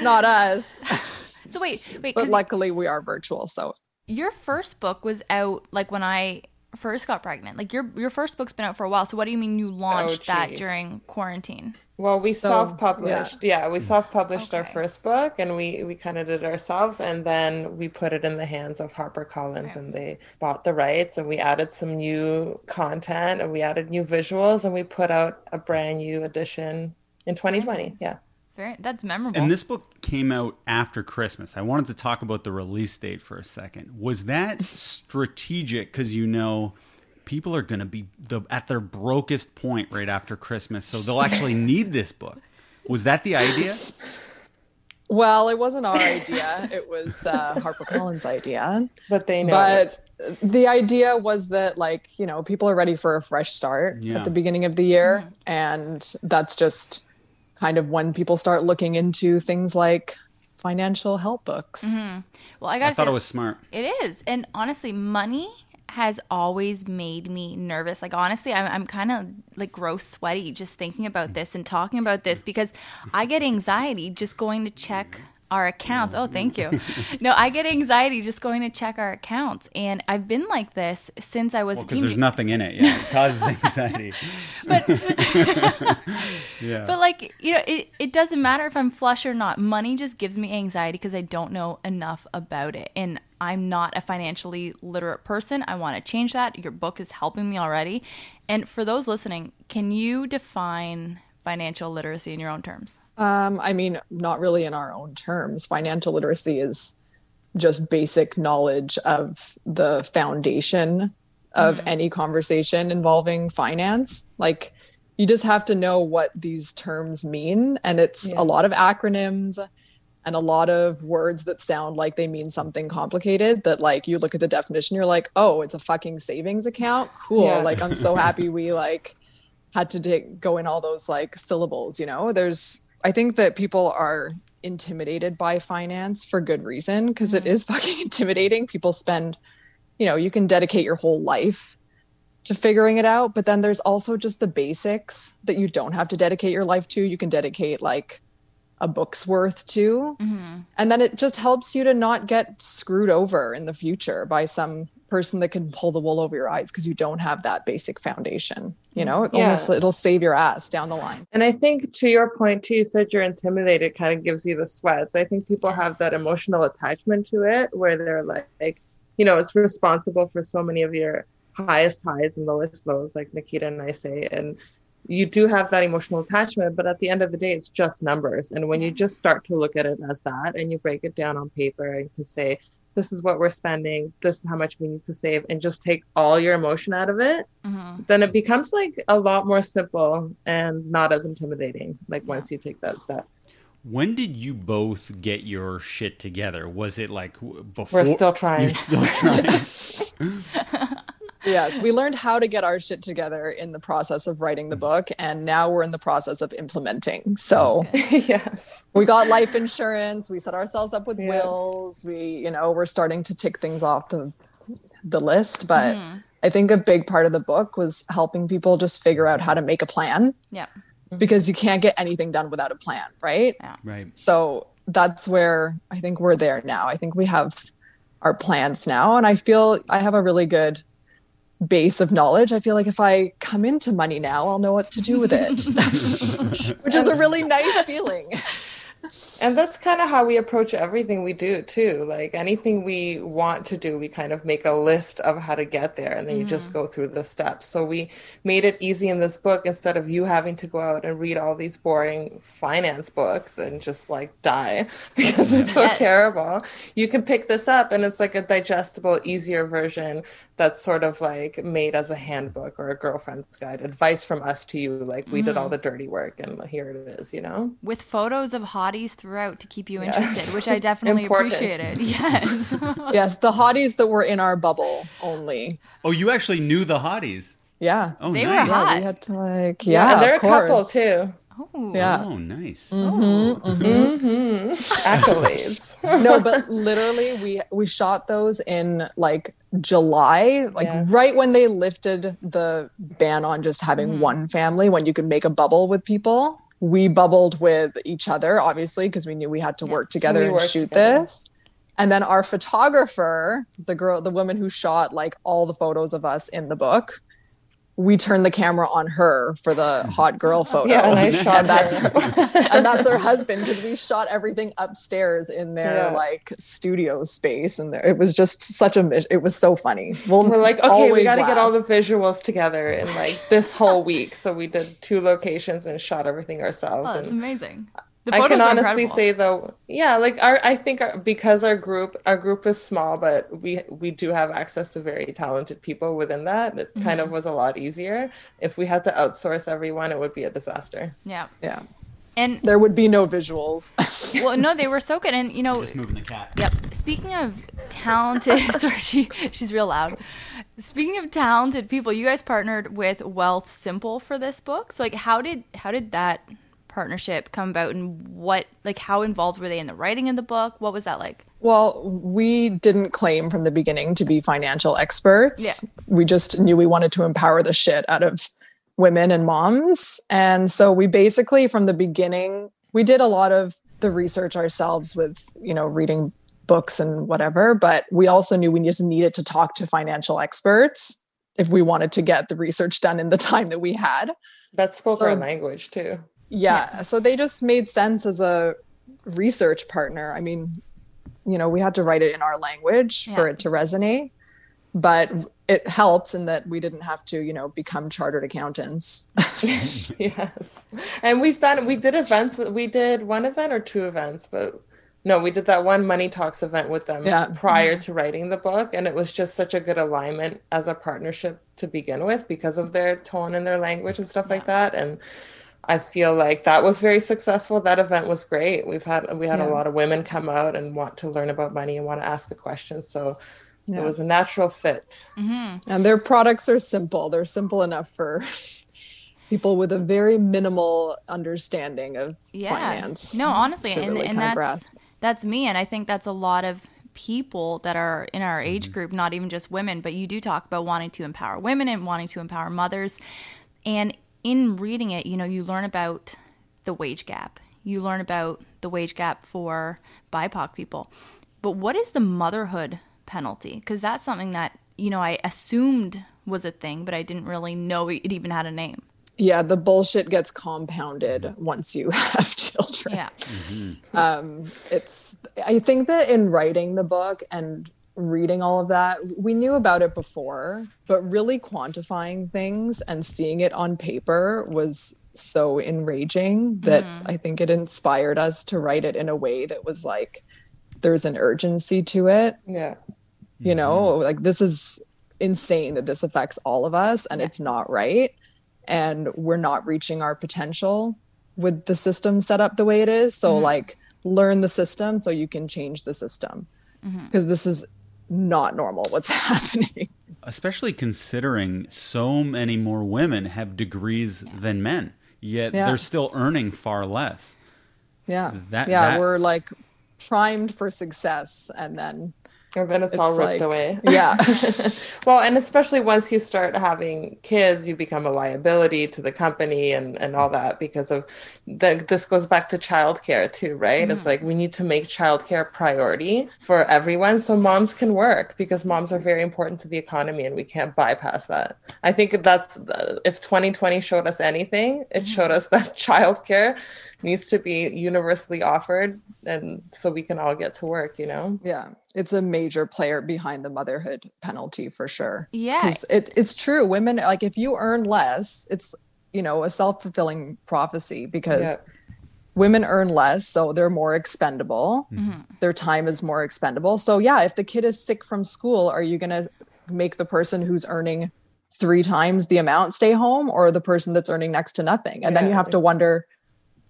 Not us.
So wait, wait,
But luckily we are virtual. So
your first book was out like when I first got pregnant. Like your your first book's been out for a while. So what do you mean you launched oh,
that
during quarantine?
Well, we
So,
self-published. Yeah, we mm. self-published our first book and we we kind of did it ourselves and then we put it in the hands of Harper HarperCollins and they bought the rights and we added some new content and we added new visuals and we put out a brand new edition in 2020. Yeah.
Very that's memorable.
And this book came out after Christmas. I wanted to talk about the release date for a second. Was that strategic because you know people are going to be the, at their brokest point right after Christmas, so they'll actually need this book? Was that the idea?
Well, it wasn't our idea. It was uh, HarperCollins' idea.
But they know
But the idea was that, like, you know, people are ready for a fresh start
Yeah.
at the beginning of the year. And that's just kind of when people start looking into things like financial help books. Mm-hmm.
well, I got
I thought
say
it was smart.
It is. And honestly, money has always made me nervous. Like, honestly, I'm, I'm kind of like gross sweaty just thinking about this and talking about this because I get anxiety just going to check our accounts. Oh, thank you. No, I get anxiety just going to check our accounts. And I've been like this since I was
Because there's nothing in it. Yeah, it causes anxiety.
But
Yeah.
But like, you know, it, it doesn't matter if I'm flush or not. Money just gives me anxiety because I don't know enough about it. And I'm not a financially literate person. I want to change that. Your book is helping me already. And for those listening, can you define financial literacy in your own terms?
Um, I mean, not really in our own terms. Financial literacy is just basic knowledge of the foundation of any conversation involving finance. Like, you just have to know what these terms mean. And it's
Yeah.
a lot of acronyms. and a lot of words that sound like they mean something complicated that like you look at the definition you're like oh it's a fucking savings account cool
Yeah.
like i'm so happy we like had to take, go in all those like syllables you know there's i think that people are intimidated by finance for good reason because
Mm-hmm.
is fucking intimidating people spend you know you can dedicate your whole life to figuring it out but then there's also just the basics that you don't have to dedicate your life to you can dedicate like a book's worth to
Mm-hmm.
and then it just helps you to not get screwed over in the future by some person that can pull the wool over your eyes because you don't have that basic foundation you mm-hmm. know it
Yeah.
almost it'll save your ass down the line
And I think to your point too, you said you're intimidated kind of gives you the sweats. I think people have that emotional attachment to it where they're like, like, you know, it's responsible for so many of your highest highs and lowest lows, like Nikita and I say. And you do have that emotional attachment, but at the end of the day, it's just numbers. And when you just start to look at it as that and you break it down on paper and to say, this is what we're spending, this is how much we need to save, and just take all your emotion out of it,
Mm-hmm.
then it becomes like a lot more simple and not as intimidating like once you take that step
When did you both get your shit together? Was it like before?
we're still trying
You're still trying.
yes we learned how to get our shit together in the process of writing the book and now we're in the process of implementing. So
yes.
We got life insurance. We set ourselves up with
Yes.
wills. We you know we're starting to tick things off the the list but
Mm-hmm.
i think a big part of the book was helping people just figure out how to make a plan.
Yeah.
because you can't get anything done without a plan right?
Right.
so that's where i think we're there now. I think we have our plans now and i feel i have a really good base of knowledge i feel like if i come into money now i'll know what to do with it. Which is a really nice feeling
and that's kind of how we approach everything we do too. Like anything we want to do we kind of make a list of how to get there and then you just mm-hmm. go through the steps. So we made it easy in this book instead of you having to go out and read all these boring finance books and just like die because it's so
Yes.
terrible. You can pick this up and it's like a digestible easier version that's sort of like made as a handbook or a girlfriend's guide advice from us to you like we did all mm-hmm. the dirty work and here it is you know?
With photos of hotties throughout to keep you
Yeah.
interested, which I definitely appreciated. Yes.
yes the hotties that were in our bubble only
Oh, you actually knew the hotties.
yeah
Oh,
They were hot.
yeah we had to like yeah,
and they're
of
a couple too
oh.
yeah
Oh, nice.
hmm accolades
no but literally we we shot those in like july like
Yeah.
right when they lifted the ban on just having
Mm-hmm.
one family when you could make a bubble with people we bubbled with each other obviously because we knew we had to work together and shoot
together.
this and then our photographer the girl the woman who shot like all the photos of us in the book we turned the camera on her for the mm-hmm. hot girl photo
yeah and i shot
And that's
her.
and that's her husband because we shot everything upstairs in their
Yeah.
like studio space and there, it was just such a it was so funny we'll
we're like okay we got to get all the visuals together in like this whole week so we did two locations and shot everything ourselves
Oh, that's
and
amazing. The
I can
are
honestly
incredible.
say though, yeah, like our I think our, because our group our group is small, but we we do have access to very talented people within that. It kind
Mm-hmm.
of was a lot easier. If we had to outsource everyone, it would be a disaster.
Yeah.
yeah
And
there would be no visuals
well, no, they were so good. And you know,
Just moving the cat.
Yep. Speaking of talented, sorry, she she's real loud. Speaking of talented people, you guys partnered with Wealthsimple for this book. So, like, how did how did that partnership come about, and what like how involved were they in the writing of the book? What was that like?
well we didn't claim from the beginning to be financial experts
Yeah.
we just knew we wanted to empower the shit out of women and moms and so we basically from the beginning we did a lot of the research ourselves with you know reading books and whatever but we also knew we just needed to talk to financial experts if we wanted to get the research done in the time that we had
That spoke
So-
our language too.
Yeah, so they just made sense as a research partner i mean you know we had to write it in our language for it to resonate but it helps in that we didn't have to you know become chartered accountants
yes, and we've done we did events. We did one event or two events, but no, we did that one Money Talks event with them
Yeah.
prior mm-hmm. to writing the book, and it was just such a good alignment as a partnership to begin with because of their tone and their language and stuff like that. And I feel like that was very successful. That event was great. We've had we had
Yeah.
a lot of women come out and want to learn about money and want to ask the questions. So
Yeah.
it was a natural fit. Mm-hmm.
And their products are simple. They're simple enough for people with a very minimal understanding of
yeah.
finance.
No, honestly,
to
and,
really
and that's
grasp.
that's me, and I think that's a lot of people that are in our age mm-hmm. group, not even just women, but you do talk about wanting to empower women and wanting to empower mothers. And in reading it, you know, you learn about the wage gap. You learn about the wage gap for BIPOC people. But what is the motherhood penalty? Because that's something that, you know, I assumed was a thing, but I didn't really know it even had a name.
Yeah, the bullshit gets compounded once you have children.
Yeah.
um it's i think that in writing the book and reading all of that we knew about it before but really quantifying things and seeing it on paper was so enraging that mm-hmm. i think it inspired us to write it in a way that was like there's an urgency to it.
Yeah.
you know mm-hmm. like this is insane that this affects all of us and it's not right. And we're not reaching our potential with the system set up the way it is. So mm-hmm. like learn the system so you can change the system. Because this is not normal what's happening
especially considering so many more women have degrees than men, yet
Yeah.
they're still earning far less.
yeah
That-
yeah
that-
we're like primed for success and then
And then it's, all ripped
like-
away.
yeah
well, and especially once you start having kids, you become a liability to the company and, and all that because of the, this goes back to childcare too, right? It's mm-hmm. like we need to make childcare priority for everyone so moms can work because moms are very important to the economy and we can't bypass that. I think that's uh, if 2020 showed us anything, it mm-hmm. showed us that childcare needs to be universally offered and so we can all get to work, you know?
yeah it's a major player behind the motherhood penalty for sure.
Yeah.
'Cause it, it's true women like if you earn less it's you know a self-fulfilling prophecy because
Yeah.
women earn less so they're more expendable. Mm-hmm. Their time is more expendable. So yeah if the kid is sick from school are you going to make the person who's earning three times the amount stay home or the person that's earning next to nothing? And then you have to wonder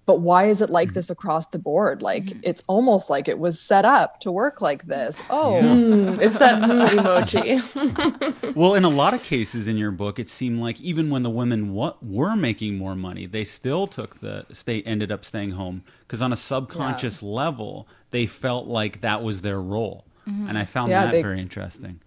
but why is it like hmm. this across the board? Like hmm. it's almost like it was set up to work like this. Oh
Mm, it's that emoji.
Well, in a lot of cases in your book, it seemed like even when the women wa- were making more money, they still took the state ended up staying home. Because on a subconscious level, they felt like that was their role, mm-hmm. and I found
Yeah,
that
they-
very interesting.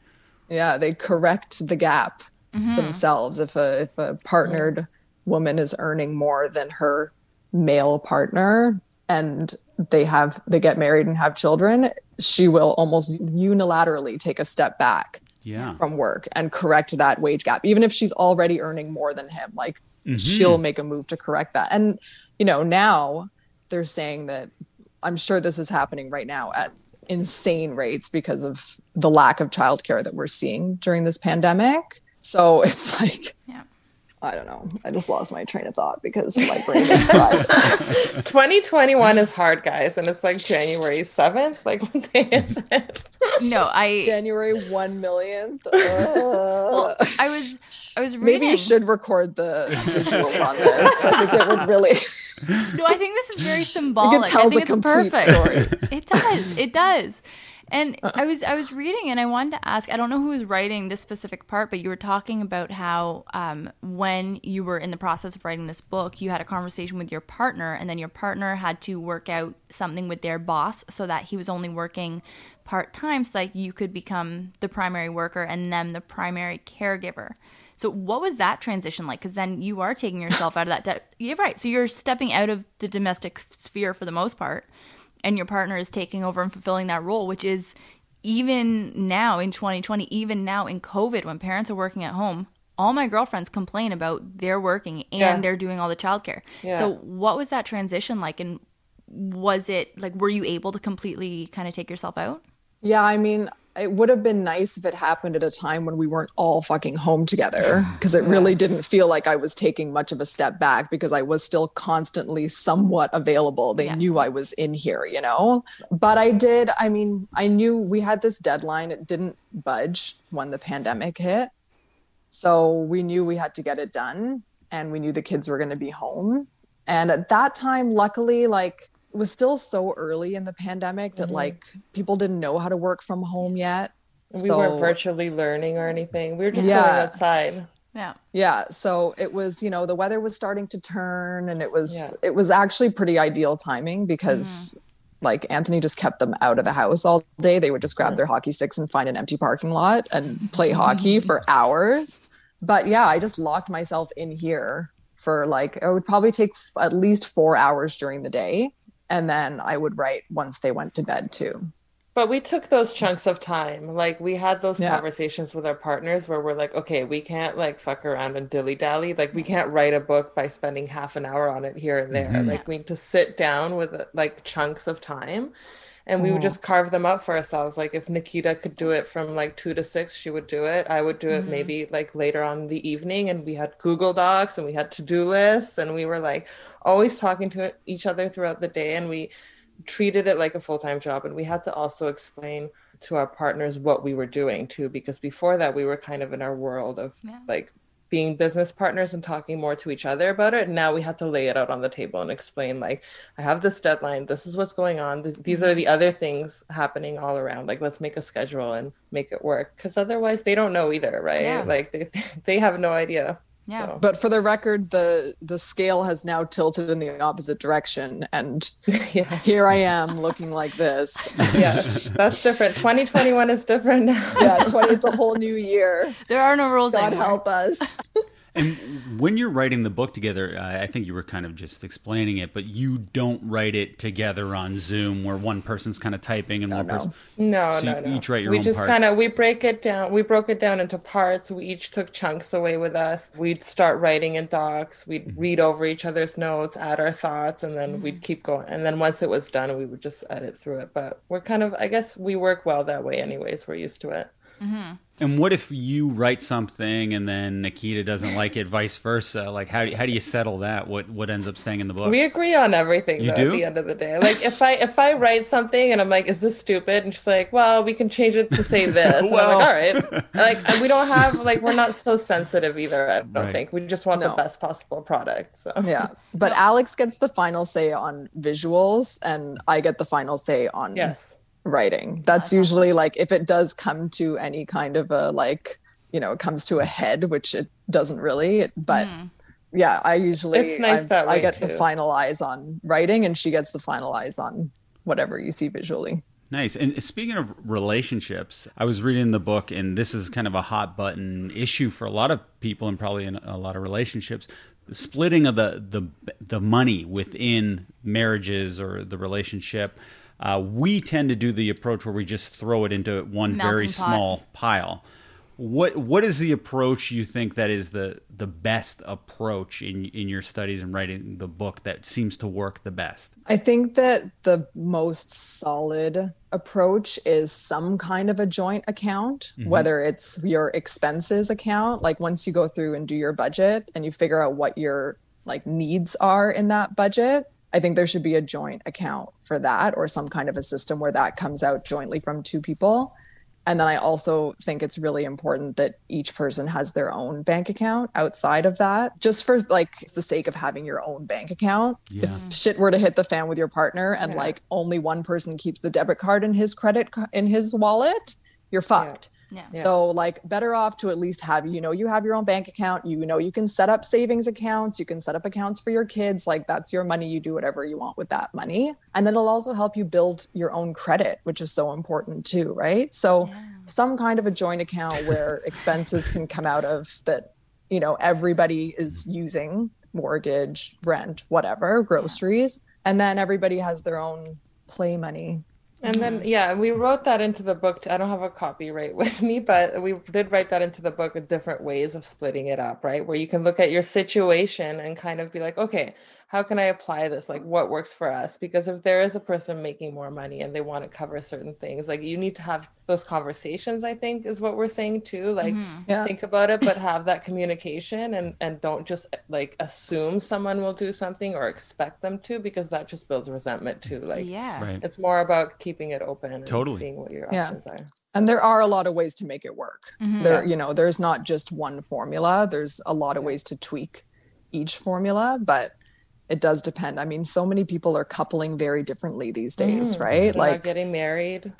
yeah they correct the gap mm-hmm. themselves if a if a partnered woman is earning more than her male partner and they have they get married and have children she will almost unilaterally take a step back
Yeah,
from work and correct that wage gap even if she's already earning more than him like
Mm-hmm.
she'll make a move to correct that and you know now they're saying that i'm sure this is happening right now at insane rates because of the lack of childcare that we're seeing during this pandemic so it's like
Yeah.
I don't know i just lost my train of thought because my brain is fried
2021 is hard, guys, and it's like January 7th. Like, what day is it?
No, I
january 1 millionth
well, I was I was reading.
Maybe you should record the visuals on this. I think it would really.
No, I think this is very symbolic. I
tells
think
a
it's
complete
perfect.
story.
It does. It does. And I was I was reading and I wanted to ask. I don't know who was writing this specific part, but you were talking about how um, when you were in the process of writing this book, you had a conversation with your partner, and then your partner had to work out something with their boss so that he was only working part time, so that you could become the primary worker and them the primary caregiver. So what was that transition like? Because then you are taking yourself out of that. De- yeah, right. So you're stepping out of the domestic sphere for the most part, and your partner is taking over and fulfilling that role, which is even now in 2020, even now in COVID, when parents are working at home. All my girlfriends complain about they're working and
Yeah.
they're doing all the childcare.
Yeah.
So, what was that transition like? And was it like, were you able to completely kind of take yourself out?
Yeah, I mean, it would have been nice if it happened at a time when we weren't all fucking home together because it really didn't feel like I was taking much of a step back because I was still constantly somewhat available. They
Yeah.
knew I was in here, you know? But I did, I mean, I knew we had this deadline. It didn't budge when the pandemic hit. So we knew we had to get it done and we knew the kids were going to be home. And at that time, luckily, like was still so early in the pandemic that
Mhm.
like people didn't know how to work from home yet.
We
So-
weren't virtually learning or anything. We were just
Yeah.
going outside.
Yeah.
Yeah, so it was, you know, the weather was starting to turn and it was
Yeah.
it was actually pretty ideal timing because mm-hmm. like Anthony just kept them out of the house all day. They would just grab their mm-hmm. hockey sticks and find an empty parking lot and play mm-hmm. hockey for hours. But yeah, I just locked myself in here for like it would probably take f- at least 4 hours during the day and then I would write once they went to bed too.
But we took those chunks of time. Like we had those
Yeah.
conversations with our partners where we're like, okay, we can't like fuck around and dilly dally. Like we can't write a book by spending half an hour on it here and there.
Mhm.
Like we need to sit down with like chunks of time. And we would
Mhm.
just carve them up for ourselves. Like if Nikita could do it from like two to six, she would do it. I would do it
Mhm.
maybe like later on in the evening. And we had Google Docs and we had to-do lists and we were like always talking to each other throughout the day. And we treated it like a full-time job and we had to also explain to our partners what we were doing too because before that we were kind of in our world of
Yeah.
like being business partners and talking more to each other about it. Now we have to lay it out on the table and explain like i have this deadline this is what's going on this, these are mm-hmm. the other things happening all around like let's make a schedule and make it work. Because otherwise they don't know either right?
Yeah.
like they, they have no idea
Yeah.
So,
But for the record, the the scale has now tilted in the opposite direction and
yeah
here I am looking like this.
yeah that's different 2021 is different now
Yeah, 20, it's a whole new year.
There are no rules
God
anymore.
help us.
And when you're writing the book together, uh, I think you were kind of just explaining it, but you don't write it together on Zoom where one person's kind of typing and one
no.
person.
No,
So you
no, no.
each write your
we
own
just kind of we break it down. We broke it down into parts. We each took chunks away with us. We'd start writing in docs. We'd
Mm-hmm.
read over each other's notes, add our thoughts, and then we'd keep going. And then once it was done, we would just edit through it. But we're kind of, I guess, we work well that way. Anyways, we're used to it.
And what if you write something and then Nikita doesn't like it, vice versa? Like, how do, how do you settle that? What what ends up staying in the book?
We agree on everything
You
though,
do?
at the end of the day. Like if I if I write something and I'm like, is this stupid? And she's like, well, we can change it to say this.
Well.
I'm like, all right. Like we don't have like we're not so sensitive either. I don't
Right.
think we just want
No.
the best possible product. So
Yeah. But Alex gets the final say on visuals and I get the final say on
yes,
writing. That's usually like if it does come to any kind of a like, you know, it comes to a head, which it doesn't really, but
Mhm.
yeah, I usually
It's nice
I,
that
I
way,
get the
too.
final eyes on writing and she gets the final eyes on whatever you see visually.
Nice. And speaking of relationships, I was reading the book, and this is kind of a hot button issue for a lot of people and probably in a lot of relationships. The splitting of the the the money within marriages or the relationship. Uh, we tend to do the approach where we just throw it into one very
pot.
small pile. What what is the approach you think that is the the best approach in in your studies and writing the book that seems to work the best?
I think that the most solid approach is some kind of a joint account,
Mhm.
whether it's your expenses account, like once you go through and do your budget and you figure out what your like needs are in that budget, I think there should be a joint account for that or some kind of a system where that comes out jointly from two people. And then I also think it's really important that each person has their own bank account outside of that, just for like the sake of having your own bank account.
Yeah.
If shit were to hit the fan with your partner and
Yeah.
like only one person keeps the debit card in his credit in his wallet, you're fucked.
Yeah.
Yeah.
So like better off to at least have you know you have your own bank account, you know you can set up savings accounts, you can set up accounts for your kids, like that's your money, you do whatever you want with that money. And then it'll also help you build your own credit, which is so important too, right? So some kind of a joint account where expenses can come out of that, you know, everybody is using mortgage, rent, whatever, groceries, and then everybody has their own play money.
And then mm-hmm. yeah, we wrote that into the book. I don't have a copyright with me, but we did write that into the book with different ways of splitting it up, right? Where you can look at your situation and kind of be like, okay, how can I apply this? Like, what works for us? Because if there is a person making more money and they want to cover certain things, like you need to have those conversations. I think is what we're saying too. Like,
Mhm.
Yeah.
think about it, but have that communication and and don't just like assume someone will do something or expect them to, because that just builds resentment too. Like,
yeah.
Right.
it's more about keeping it open and
Totally.
seeing what your
Yeah.
options are.
And there are a lot of ways to make it work.
Mhm.
There, you know, there's not just one formula. There's a lot of
Yeah.
ways to tweak each formula, but it does depend. I mean, so many people are coupling very differently these days,
Mm,
right? Like,
getting married.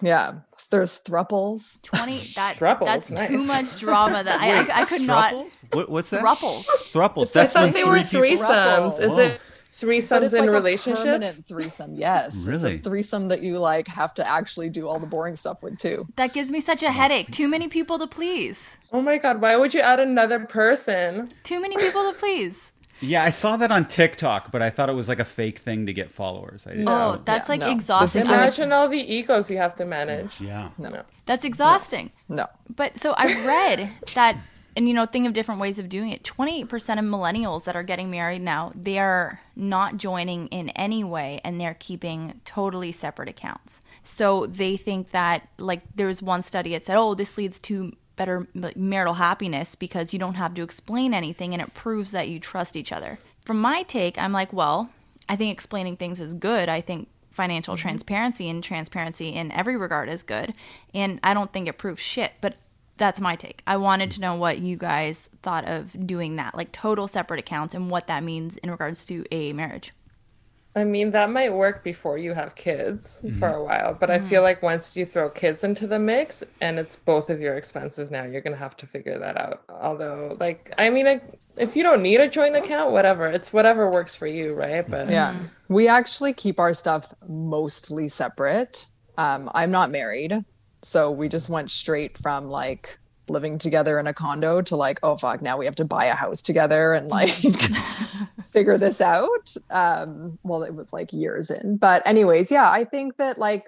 yeah, there's thruples.
20 that
Throuples,
that's
nice.
too much drama that I, I, I could not
What, what's that?
Thruples.
Thruples.
I thought they were
three people.
threesomes. Is it threesomes
it's
in
like
relationships?
permanent threesome. Yes, it's
Really?
a threesome that you like have to actually do all the boring stuff with too.
that gives me such a headache too many people to please
Oh my god, why would you add another person?
too many people to please
Yeah, I saw that on TikTok, but I thought it was like a fake thing to get followers. I didn't
oh
know.
that's
Yeah,
like
no.
exhausting
This isn't-
Imagine all the egos you have to manage.
Yeah.
No.
that's exhausting
No,
But so I read that, and you know, think of different ways of doing it. 28% of millennials that are getting married now, they are not joining in any way and they're keeping totally separate accounts. So they think that, like, there was one study that said, oh, this leads to better marital happiness because you don't have to explain anything and it proves that you trust each other. From my take, I'm like, well, I think explaining things is good. I think financial mm-hmm. transparency and transparency in every regard is good. And I don't think it proves shit, but that's my take. I wanted to know what you guys thought of doing that, like total separate accounts and what that means in regards to a marriage.
I mean, that might work before you have kids
Mm-hmm.
for a while, but I feel like once you throw kids into the mix and it's both of your expenses now, you're going to have to figure that out. Although, like, I mean, if you don't need a joint account, whatever, it's whatever works for you, right? But
yeah, we actually keep our stuff mostly separate. Um, I'm not married, so we just went straight from like living together in a condo to like, oh fuck, now we have to buy a house together and like figure this out. Um, well, it was like years in, but anyways, yeah, I think that like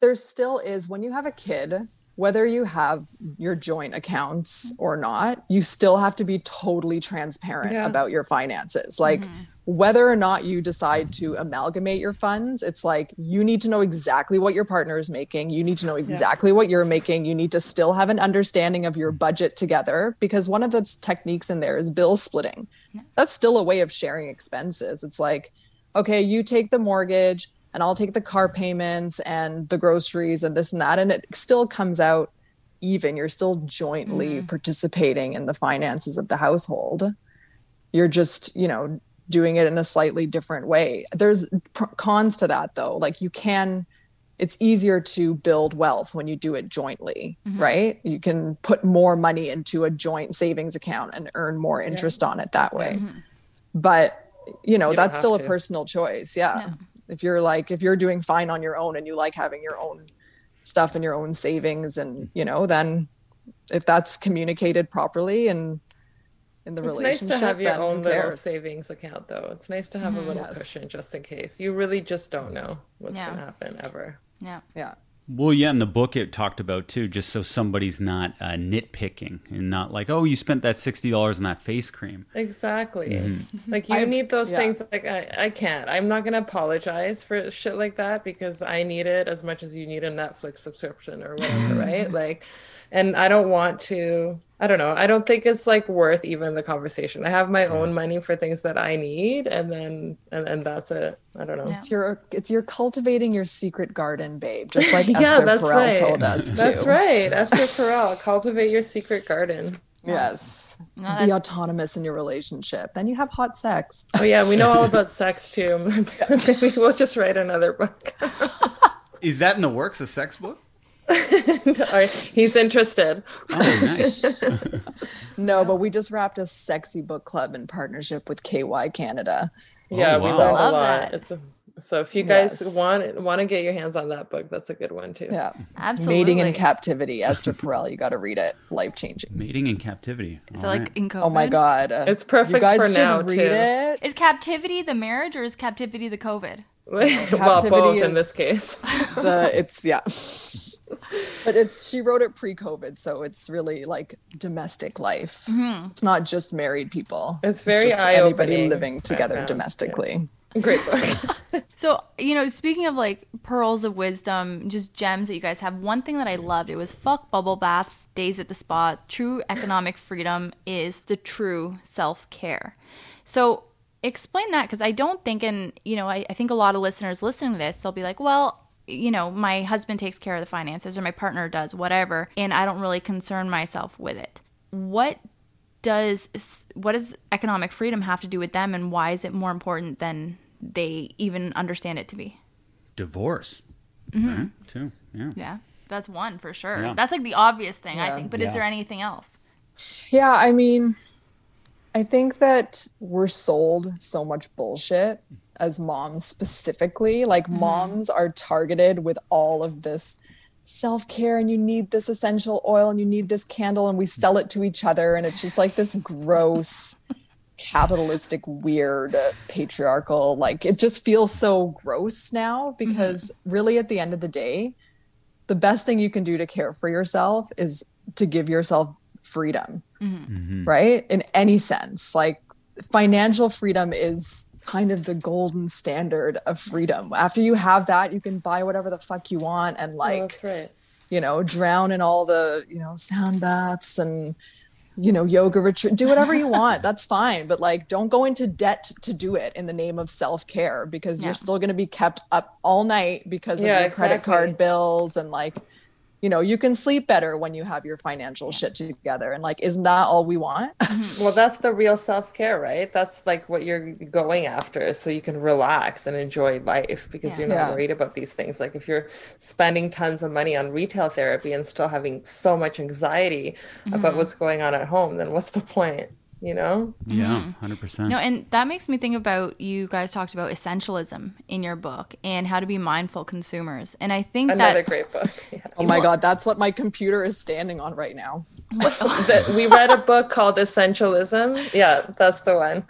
there still is when you have a kid, whether you have your joint accounts or not, you still have to be totally transparent
Yeah.
about your finances. Like whether or not you decide to amalgamate your funds, it's like you need to know exactly what your partner is making. You need to know exactly what you're making. You need to still have an understanding of your budget together because one of the techniques in there is bill splitting. That's still a way of sharing expenses. It's like, okay, you take the mortgage and I'll take the car payments and the groceries and this and that. And it still comes out even. You're still jointly mm-hmm. participating in the finances of the household. You're just, you know, doing it in a slightly different way. There's pr- cons to that though. Like you can, it's easier to build wealth when you do it jointly, mm-hmm. right? You can put more money into a joint savings account and earn more interest on it that way. Mm-hmm. But, you know,
You
that's still a personal choice. Yeah. If you're like, if you're doing fine on your own and you like having your own stuff and your own savings and, you know, then if that's communicated properly and in the
It's nice to have your own little
cares?
savings account, though. It's nice to have a little
Yes.
cushion just in case. You really just don't know what's
Yeah.
going to happen ever.
Yeah.
Yeah.
Well, yeah, in the book it talked about too, just so somebody's not uh, nitpicking and not like, oh, you spent that sixty dollars on that face cream.
Exactly.
Mm-hmm.
Like you
I-
need those
yeah.
things. Like I, I can't. I'm not gonna apologize for shit like that because I need it as much as you need a Netflix subscription or whatever, right? Like, and I don't want to. I don't know. I don't think it's like worth even the conversation. I have my own money for things that I need, and then and, and that's it. I don't know.
Yeah.
It's your it's your cultivating your secret garden, babe. Just like
Yeah,
Esther
that's
Perel
right.
told us too.
That's right, Esther Perel. Cultivate your secret garden.
Yes.
No,
Be autonomous in your relationship. Then you have hot sex.
Oh yeah, we know all about sex too. We'll just write another book.
Is that in the works? A sex book?
All right, He's interested.
Oh, nice.
No, but we just wrapped a sexy book club in partnership with KY Canada.
Oh, yeah,
Oh,
we
wow.
learned a
Love
lot.
that.
It's a, so if you guys
Yes.
want want to get your hands on that book, that's a good one too.
Yeah.
Absolutely.
Mating in Captivity, Esther Perel. You got to read it. Life changing.
Mating in captivity.
Is
All
it like
right.
in COVID?
Oh my God.
It's perfect
You guys
for
should
now,
read
too.
it.
Is captivity the marriage or is captivity the COVID?
Well,
Captivity
both in this case.
the it's yeah but it's she wrote it pre-covid so it's really like domestic life mm-hmm. it's not just married people
It's very
just anybody living together
found,
domestically
Great book.
So, you know, speaking of like pearls of wisdom, just gems that you guys have, one thing that I loved, it was fuck bubble baths, days at the spa. True economic freedom is the true self care. So, explain that because I don't think, and, you know, I, I think a lot of listeners listening to this, they'll be like, well, you know, my husband takes care of the finances or my partner does, whatever, and I don't really concern myself with it. What does what does economic freedom have to do with them and why is it more important than they even understand it to be?
Divorce. Mm-hmm. Right? Too. Yeah.
Yeah. That's one for sure. Yeah. That's like the obvious thing, yeah. I think. But yeah. is there anything else?
Yeah, I mean, I think that we're sold so much bullshit as moms specifically. Like mm-hmm. moms are targeted with all of this self-care and you need this essential oil and you need this candle and we sell it to each other and it's just like this gross capitalistic weird patriarchal like it just feels so gross now because mm-hmm. really at the end of the day the best thing you can do to care for yourself is to give yourself freedom mm-hmm. mm-hmm. right in any sense like financial freedom is kind of the golden standard of freedom. After you have that, you can buy whatever the fuck you want and like,
oh, right.
you know, drown in all the, you know, sound baths and, you know, yoga retreat, do whatever you want. That's fine. But like, don't go into debt to do it in the name of self care because yeah. you're still going to be kept up all night because yeah, of your exactly. credit card bills and like, you know you can sleep better when you have your financial shit together and like isn't that all we want
well that's the real self-care right that's like what you're going after so you can relax and enjoy life because yeah. you're not yeah. worried about these things like if you're spending tons of money on retail therapy and still having so much anxiety mm-hmm. about what's going on at home then what's the point you know?
Yeah, 100%. Mm-hmm.
No, and that makes me think about you guys talked about essentialism in your book and how to be mindful consumers. And I think
another great book.
Yeah. Oh my god, that's what my computer is standing on right now.
we read a book called Essentialism. Yeah, that's the one.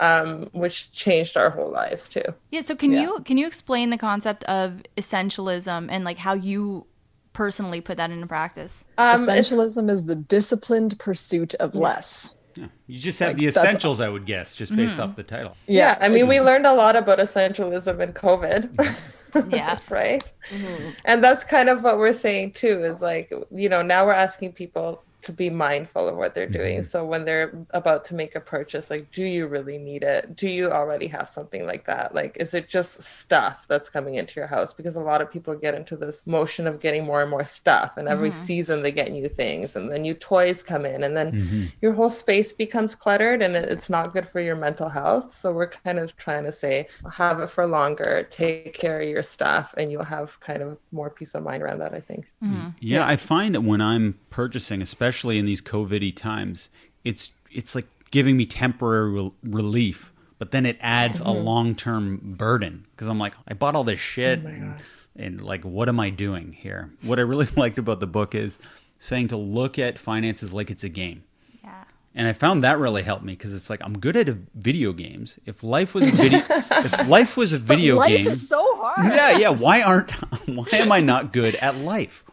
Um, which changed our whole lives too.
Yeah, so can yeah. you can you explain the concept of essentialism and like how you personally put that into practice?
Um, Essentialism is the disciplined pursuit of less.
Yeah. You just have like, the essentials, I would guess, just based mm-hmm. off the title.
Yeah, I mean, we learned a lot about essentialism in
COVID. yeah.
right. Mm-hmm. And that's kind of what we're saying too. Is like, you know, now we're asking people to be mindful of what they're doing. Mm-hmm. So when they're about to make a purchase, like, do you really need it? Do you already have something like that? Like, is it just stuff that's coming into your house? Because a lot of people get into this motion of getting more and more stuff, and every mm-hmm. season they get new things, and then new toys come in, and then mm-hmm. your whole space becomes cluttered, and it's not good for your mental health. So we're kind of trying to say, have it for longer, take care of your stuff, and you'll have kind of more peace of mind around that. I think.
Mm-hmm. Yeah, yeah, I find that when I'm purchasing, especially especially in these COVID times, it's it's like giving me temporary re- relief, but then it adds mm-hmm. a long term burden because I'm like, I bought all this shit, oh and, and like, what am I doing here? What I really liked about the book is saying to look at finances like it's a game.
Yeah.
And I found that really helped me because it's like I'm good at video games. If life was a video, if life was a video
life
game,
is so hard.
Yeah, yeah. Why aren't? Why am I not good at life?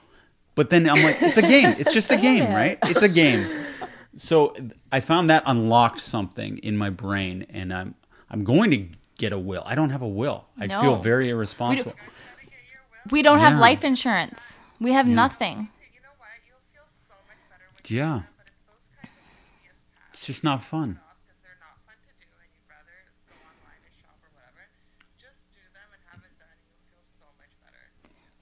But then I'm like, it's a game. It's just a game, right? It's a game. So I found that unlocked something in my brain, and I'm I'm going to get a will. I don't have a will. I no. feel very irresponsible.
We don't, have life insurance. We have yeah. nothing.
Yeah. It's just not fun.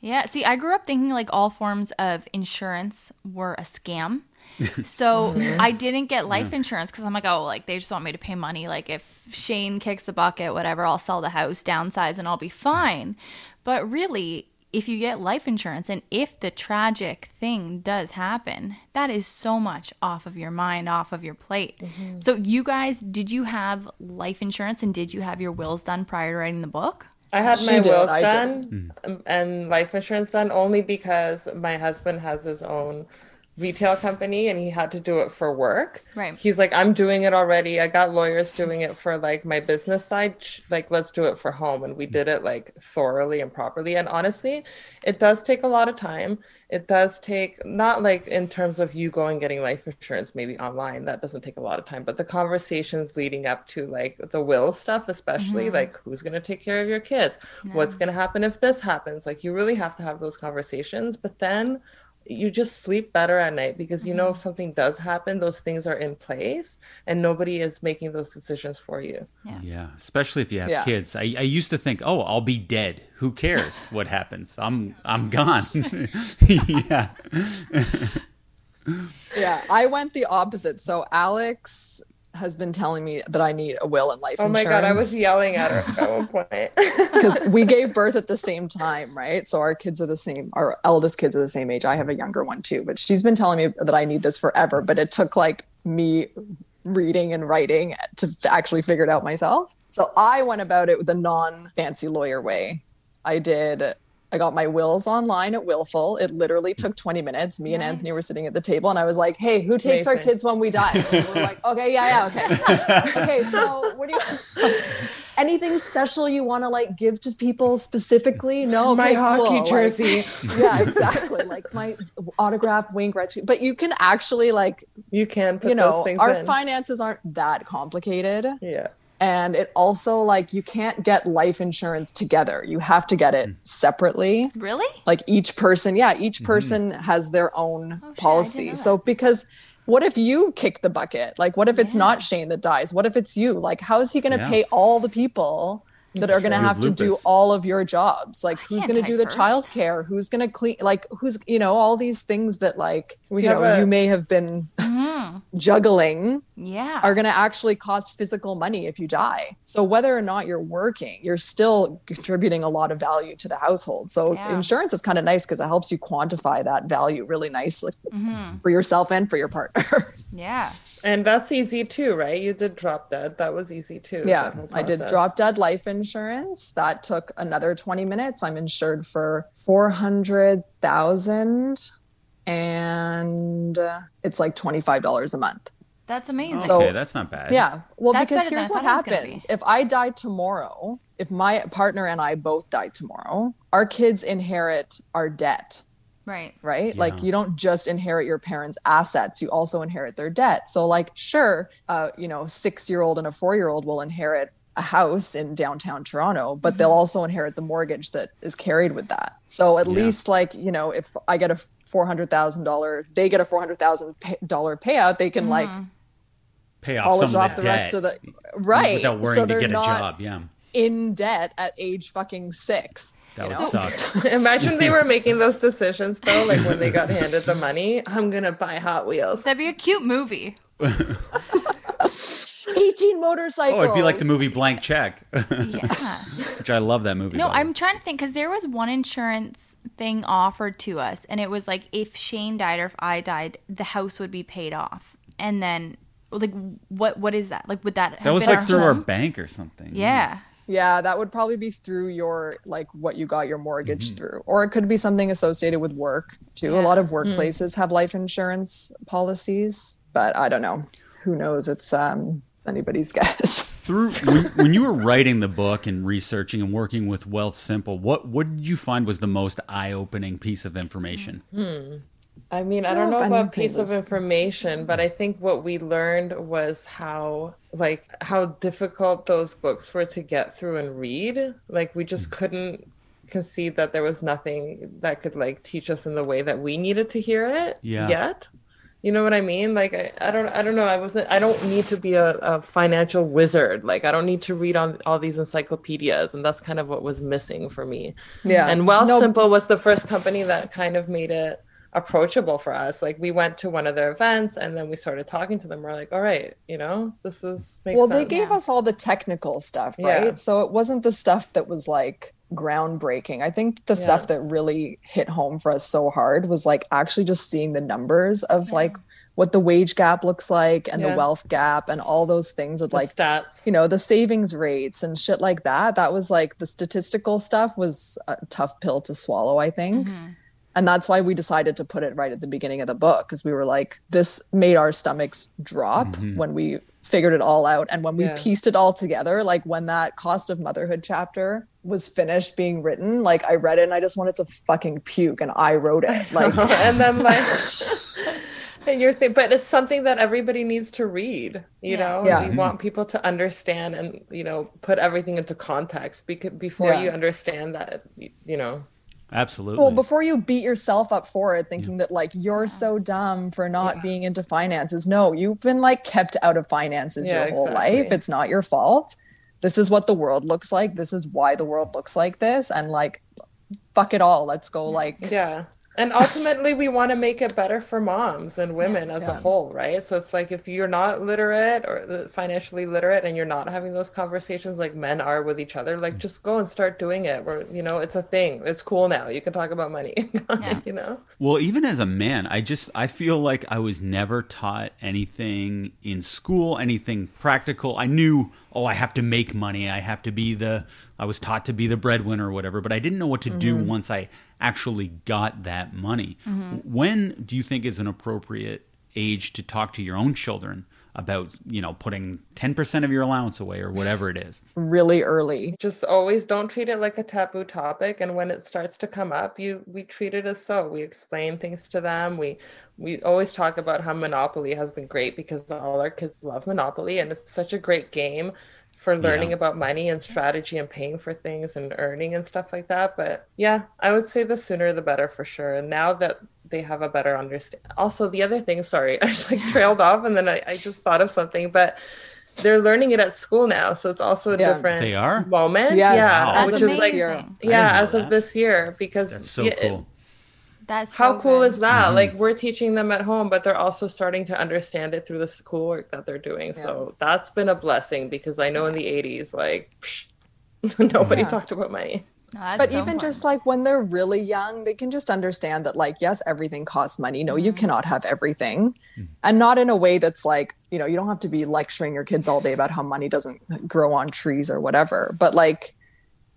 Yeah, see, I grew up thinking like all forms of insurance were a scam. So mm-hmm. I didn't get life yeah. insurance because I'm like, oh, like they just want me to pay money. Like if Shane kicks the bucket, whatever, I'll sell the house, downsize, and I'll be fine. But really, if you get life insurance and if the tragic thing does happen, that is so much off of your mind, off of your plate. Mm-hmm. So, you guys, did you have life insurance and did you have your wills done prior to writing the book?
I had she my did, wills done um, and life insurance done only because my husband has his own retail company and he had to do it for work.
Right.
He's like, I'm doing it already. I got lawyers doing it for like my business side. Like, let's do it for home. And we did it like thoroughly and properly. And honestly, it does take a lot of time. It does take not like in terms of you going getting life insurance, maybe online, that doesn't take a lot of time, but the conversations leading up to like the will stuff, especially mm-hmm. like who's going to take care of your kids? Yeah. What's going to happen if this happens? Like, you really have to have those conversations. But then you just sleep better at night because you know if mm-hmm. something does happen those things are in place and nobody is making those decisions for you
yeah, yeah. especially if you have yeah. kids I, I used to think oh i'll be dead who cares what happens i'm i'm gone yeah
yeah, I went the opposite. So Alex has been telling me that I need a will and life
Oh my god, I was yelling at her at one point.
because we gave birth at the same time, right? So our kids are the same. Our eldest kids are the same age. I have a younger one too, but she's been telling me that I need this forever. But it took like me reading and writing to actually figure it out myself. So I went about it with a non-fancy lawyer way. I did. I got my wills online at Willful. It literally took 20 minutes. Me and Anthony were sitting at the table, and I was like, "Hey, who takes our kids when we die?" And we were like, "Okay, yeah, yeah, okay." okay, so what do you? anything special you want to like give to people specifically? No,
my
okay,
hockey
cool. Like,
jersey.
yeah, exactly. Like my autograph Wayne Gretzky. But you can actually like,
you can put
you know,
those things
our
in.
finances aren't that complicated.
yeah.
And it also like you can't get life insurance together. You have to get it separately.
Really?
Like each person, yeah, each person has their own
Oh, shit, I didn't
policy.
know
So because what if you kick the bucket? Like what if it's
Yeah.
not Shane that dies? What if it's you? Like how is he going to
Yeah.
pay all the people that are going to
have
have to do all of your jobs? Like who's going to do the
first.
child care? Who's going to clean like who's you know all these things that like
We
you
have
know
a-
you may have been
Mhm.
juggling
Yeah.
are going to actually cost physical money if you die. So whether or not you're working, you're still contributing a lot of value to the household. So
Yeah.
insurance is kind of nice because it helps you quantify that value really nicely
Mhm.
for yourself and for your partner.
Yeah.
And that's easy too, right? You did drop dead. That was easy too.
yeah, I did drop dead life insurance. That took another 20 minutes. I'm insured for 400,000 and uh, it's like $25 a month.
That's amazing.
So-
okay, that's not bad.
Yeah. Well,
That's
because here's what
thought it
happens. If I die tomorrow, if my partner and I both die tomorrow, our kids inherit our debt,
right.
right? Like you don't just inherit your parents' assets, you also inherit their debt. So like sure, uh, you know, 6-year-old and a 4-year-old will inherit a house in downtown Toronto, but they'll also inherit the mortgage that is carried with that. So at
Yeah.
least like, you know, if I get a $400,000, they get a $400,000 payout, they can like
Mhm.
Pay off
polish
some
off
of
the
the,
rest of the right.
without worrying
so
to
they're
get a
not
job. Yeah,
in debt at age fucking six.
that
you
would suck.
Imagine they were making those decisions though, like when they got handed the money. I'm gonna buy Hot Wheels.
That'd be a cute movie.
18 motorcycles.
Oh, it'd be like the movie Blank Check,
Yeah.
which I love that movie.
No,
by.
I'm trying to think because there was one insurance thing offered to us, and it was like if Shane died or if I died, the house would be paid off. And then, like, what what is that? Like, would that have
that was
been
like
our
through our bank or something.
Yeah.
Yeah, that would probably be through your like what you got your mortgage
Mm-hmm.
through. Or it could be something associated with work too. A lot of workplaces have life insurance policies, but I don't know. Who knows? It's um it's anybody's guess.
Through when, when you were writing the book and researching and working with Wealthsimple, what what did you find was the most eye opening piece of information? Hmm.
I mean, I
I
don't
don't know
know about piece of information, but I think what we learned was how like how difficult those books were to get through and read. Like we just couldn't concede that there was nothing that could like teach us in the way that we needed to hear it
Yeah.
yet. You know what I mean? Like I, I don't I don't know. I wasn't I don't need to be a, a financial wizard. Like I don't need to read on all these encyclopedias. And that's kind of what was missing for me.
Yeah.
And Wealth
No,
Simple was the first company that kind of made it approachable for us. Like we went to one of their events and then we started talking to them. We're like, all right, you know, this is makes
well, they gave
Yeah.
us all the technical stuff, right?
Yeah.
So it wasn't the stuff that was like groundbreaking. I think the
Yeah.
stuff that really hit home for us so hard was like actually just seeing the numbers of like what the wage gap looks like and the wealth gap and all those things of
the
like
stats.
you know the savings rates and shit like that that was like the statistical stuff was a tough pill to swallow i think
Mhm.
And that's why we decided to put it right at the beginning of the book because we were like this made our stomachs drop mm-hmm. when we figured it all out and when we
Yeah.
pieced it all together like when that cost of motherhood chapter was finished being written like i read it and i just wanted to fucking puke and i wrote it like
and then like and you're th- but it's something that everybody needs to read you
Yeah.
know
Yeah.
we want people to understand and you know put everything into context because before
Yeah.
you understand that you know
Absolutely.
Well, before you beat yourself up for it, thinking that like you're so dumb for not
Yeah.
being into finances. No, you've been like kept out of finances
Yeah,
your whole
exactly.
life. It's not your fault. This is what the world looks like. This is why the world looks like this. And like, fuck it all. Let's go like
yeah and ultimately we want to make it better for moms and women as a whole right? So it's like if you're not literate or uh, financially literate and you're not having those conversations like men are with each other like just go and start doing it. Where you know it's a thing. It's cool now. You can talk about money. You know?
Well, even as a man, I just I feel like I was never taught anything in school, anything practical. I knew, oh, I have to make money. I have to be the I was taught to be the breadwinner or whatever, but I didn't know what to do once I actually got that money. Mm-hmm. When do you think is an appropriate age to talk to your own children about, you know, putting 10% of your allowance away or whatever it is?
really early.
just always don't treat it like a taboo topic and when it starts to come up you we treat it as so we explain things to them we we always talk about how monopoly has been great because all our kids love monopoly and it's such a great game for learning
Yeah.
about money and strategy and paying for things and earning and stuff like that but yeah i would say the sooner the better for sure and now that they have a better understand also the other thing sorry i just like trailed off and then I, I just thought of something but they're learning it at school now so it's also a
Yeah.
different
They are?
moment.
Yes,
yeah,
as
which
of
is like
year.
amazing.
I didn't
yeah,
know
as of
that.
this year because
That's so
yeah,
cool.
That's
how
so
cool
good.
is that?
Mhm.
Like we're teaching them at home, but they're also starting to understand it through the schoolwork that they're doing. So that's been a blessing because I know in the '80s, like psh, nobody
Yeah.
talked about money.
No, that's
but
so
even just like when they're really young they can just understand that like yes everything costs money no
Mm-hmm.
you cannot have everything and not in a way that's like you know you don't have to be lecturing your kids all day about how money doesn't grow on trees or whatever but like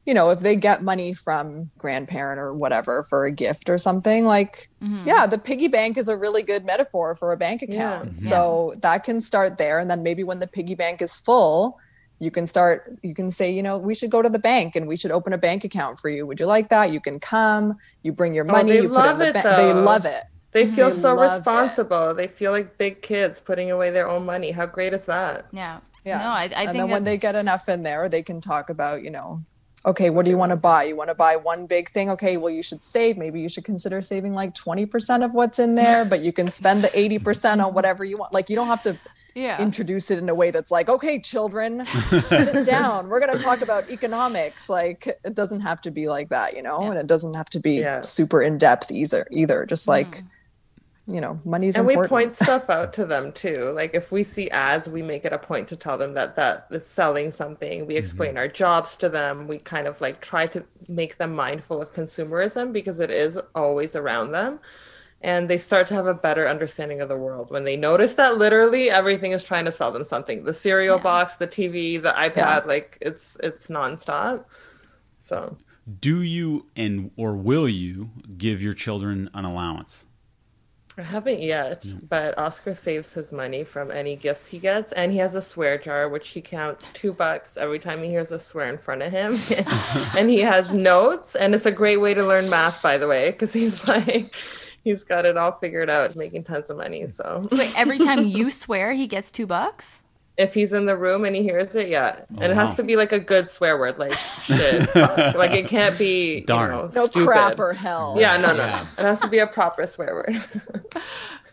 you know if they get money from grandparent or whatever for a gift or something like
Mhm.
yeah the piggy bank is a really good metaphor for a bank account
Yeah.
so that can start there and then maybe when the piggy bank is full you can start you can say you know we should go to the bank and we should open a bank account for you would you like that you can come you bring your
Oh,
money
they
you put it
love
in the
it,
bank they love it
They feel
They
so
love it.
responsible. They feel like big kids putting away their own money. How great is that?
yeah,
yeah
No, I, I
and
think
then when they get enough in there they can talk about you know okay what do you want to buy you want to buy one big thing okay well you should save maybe you should consider saving like 20% of what's in there but you can spend the 80% on whatever you want like you don't have to
yeah.
introduce it in a way that's like, okay, children, sit down. We're going to talk about economics. Like, it doesn't have to be like that, you know,
Yeah.
and it doesn't have to be
Yeah.
super in depth either. Either just like, mm. You know, money's
and we point stuff out to them too. Like if we see ads we make it a point to tell them that that is selling something. We mm-hmm. explain our jobs to them. We kind of like try to make them mindful of consumerism because it is always around them. And they start to have a better understanding of the world when they notice that literally everything is trying to sell them something. The cereal
Yeah.
box the tv the ipad
Yeah.
like it's it's nonstop. So
Do you and or will you give your children an allowance?
I haven't yet, but Oscar saves his money from any gifts he gets, and he has a swear jar which he counts two bucks every time he hears a swear in front of him. and he has notes, and it's a great way to learn math, by the way, because he's like, he's got it all figured out, making tons of money. So
Wait, every time you swear, he gets two bucks.
If he's in the room and he hears it, yeah, oh, and it
wow.
has to be like a good swear word, like shit, like it can't be you
Darn.
know,
no
stupid.
crap or hell.
Yeah, no, no,
Yeah.
it has to be a proper swear word.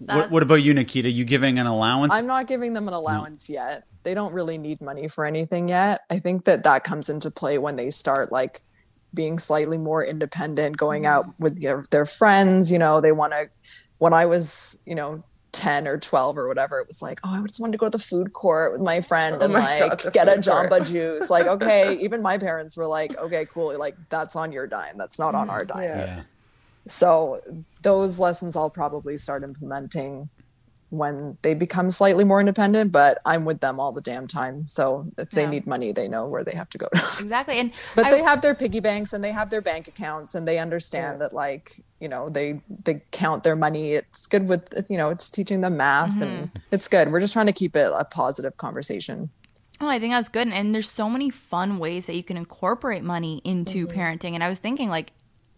What, what about you, Nikita? You giving an allowance?
I'm not giving them an allowance yet. They don't really need money for anything yet. I think that that comes into play when they start like being slightly more independent, going mm. out with their, their friends. You know, they want to. When I was, you know, 10 or 12 or whatever, it was like, oh, I just wanted to go to the food court with my friend
Oh
and
my
like
God,
get a
food court.
Jamba juice. Like, okay, even my parents were like, okay, cool. Like, that's on your dime. That's not on our dime.
Yeah.
yeah.
So those lessons I'll probably start implementing when they become slightly more independent, but I'm with them all the damn time. So if they
Yeah.
need money, they know where they have to go. to.
Exactly. And
but
I-
they have their piggy banks and they have their bank accounts and they understand that like, you know, they they count their money. It's good with you know, it's teaching them math and it's good. We're just trying to keep it a positive conversation.
Oh, I think that's good. And there's so many fun ways that you can incorporate money into
Mm-hmm.
parenting. And I was thinking, like,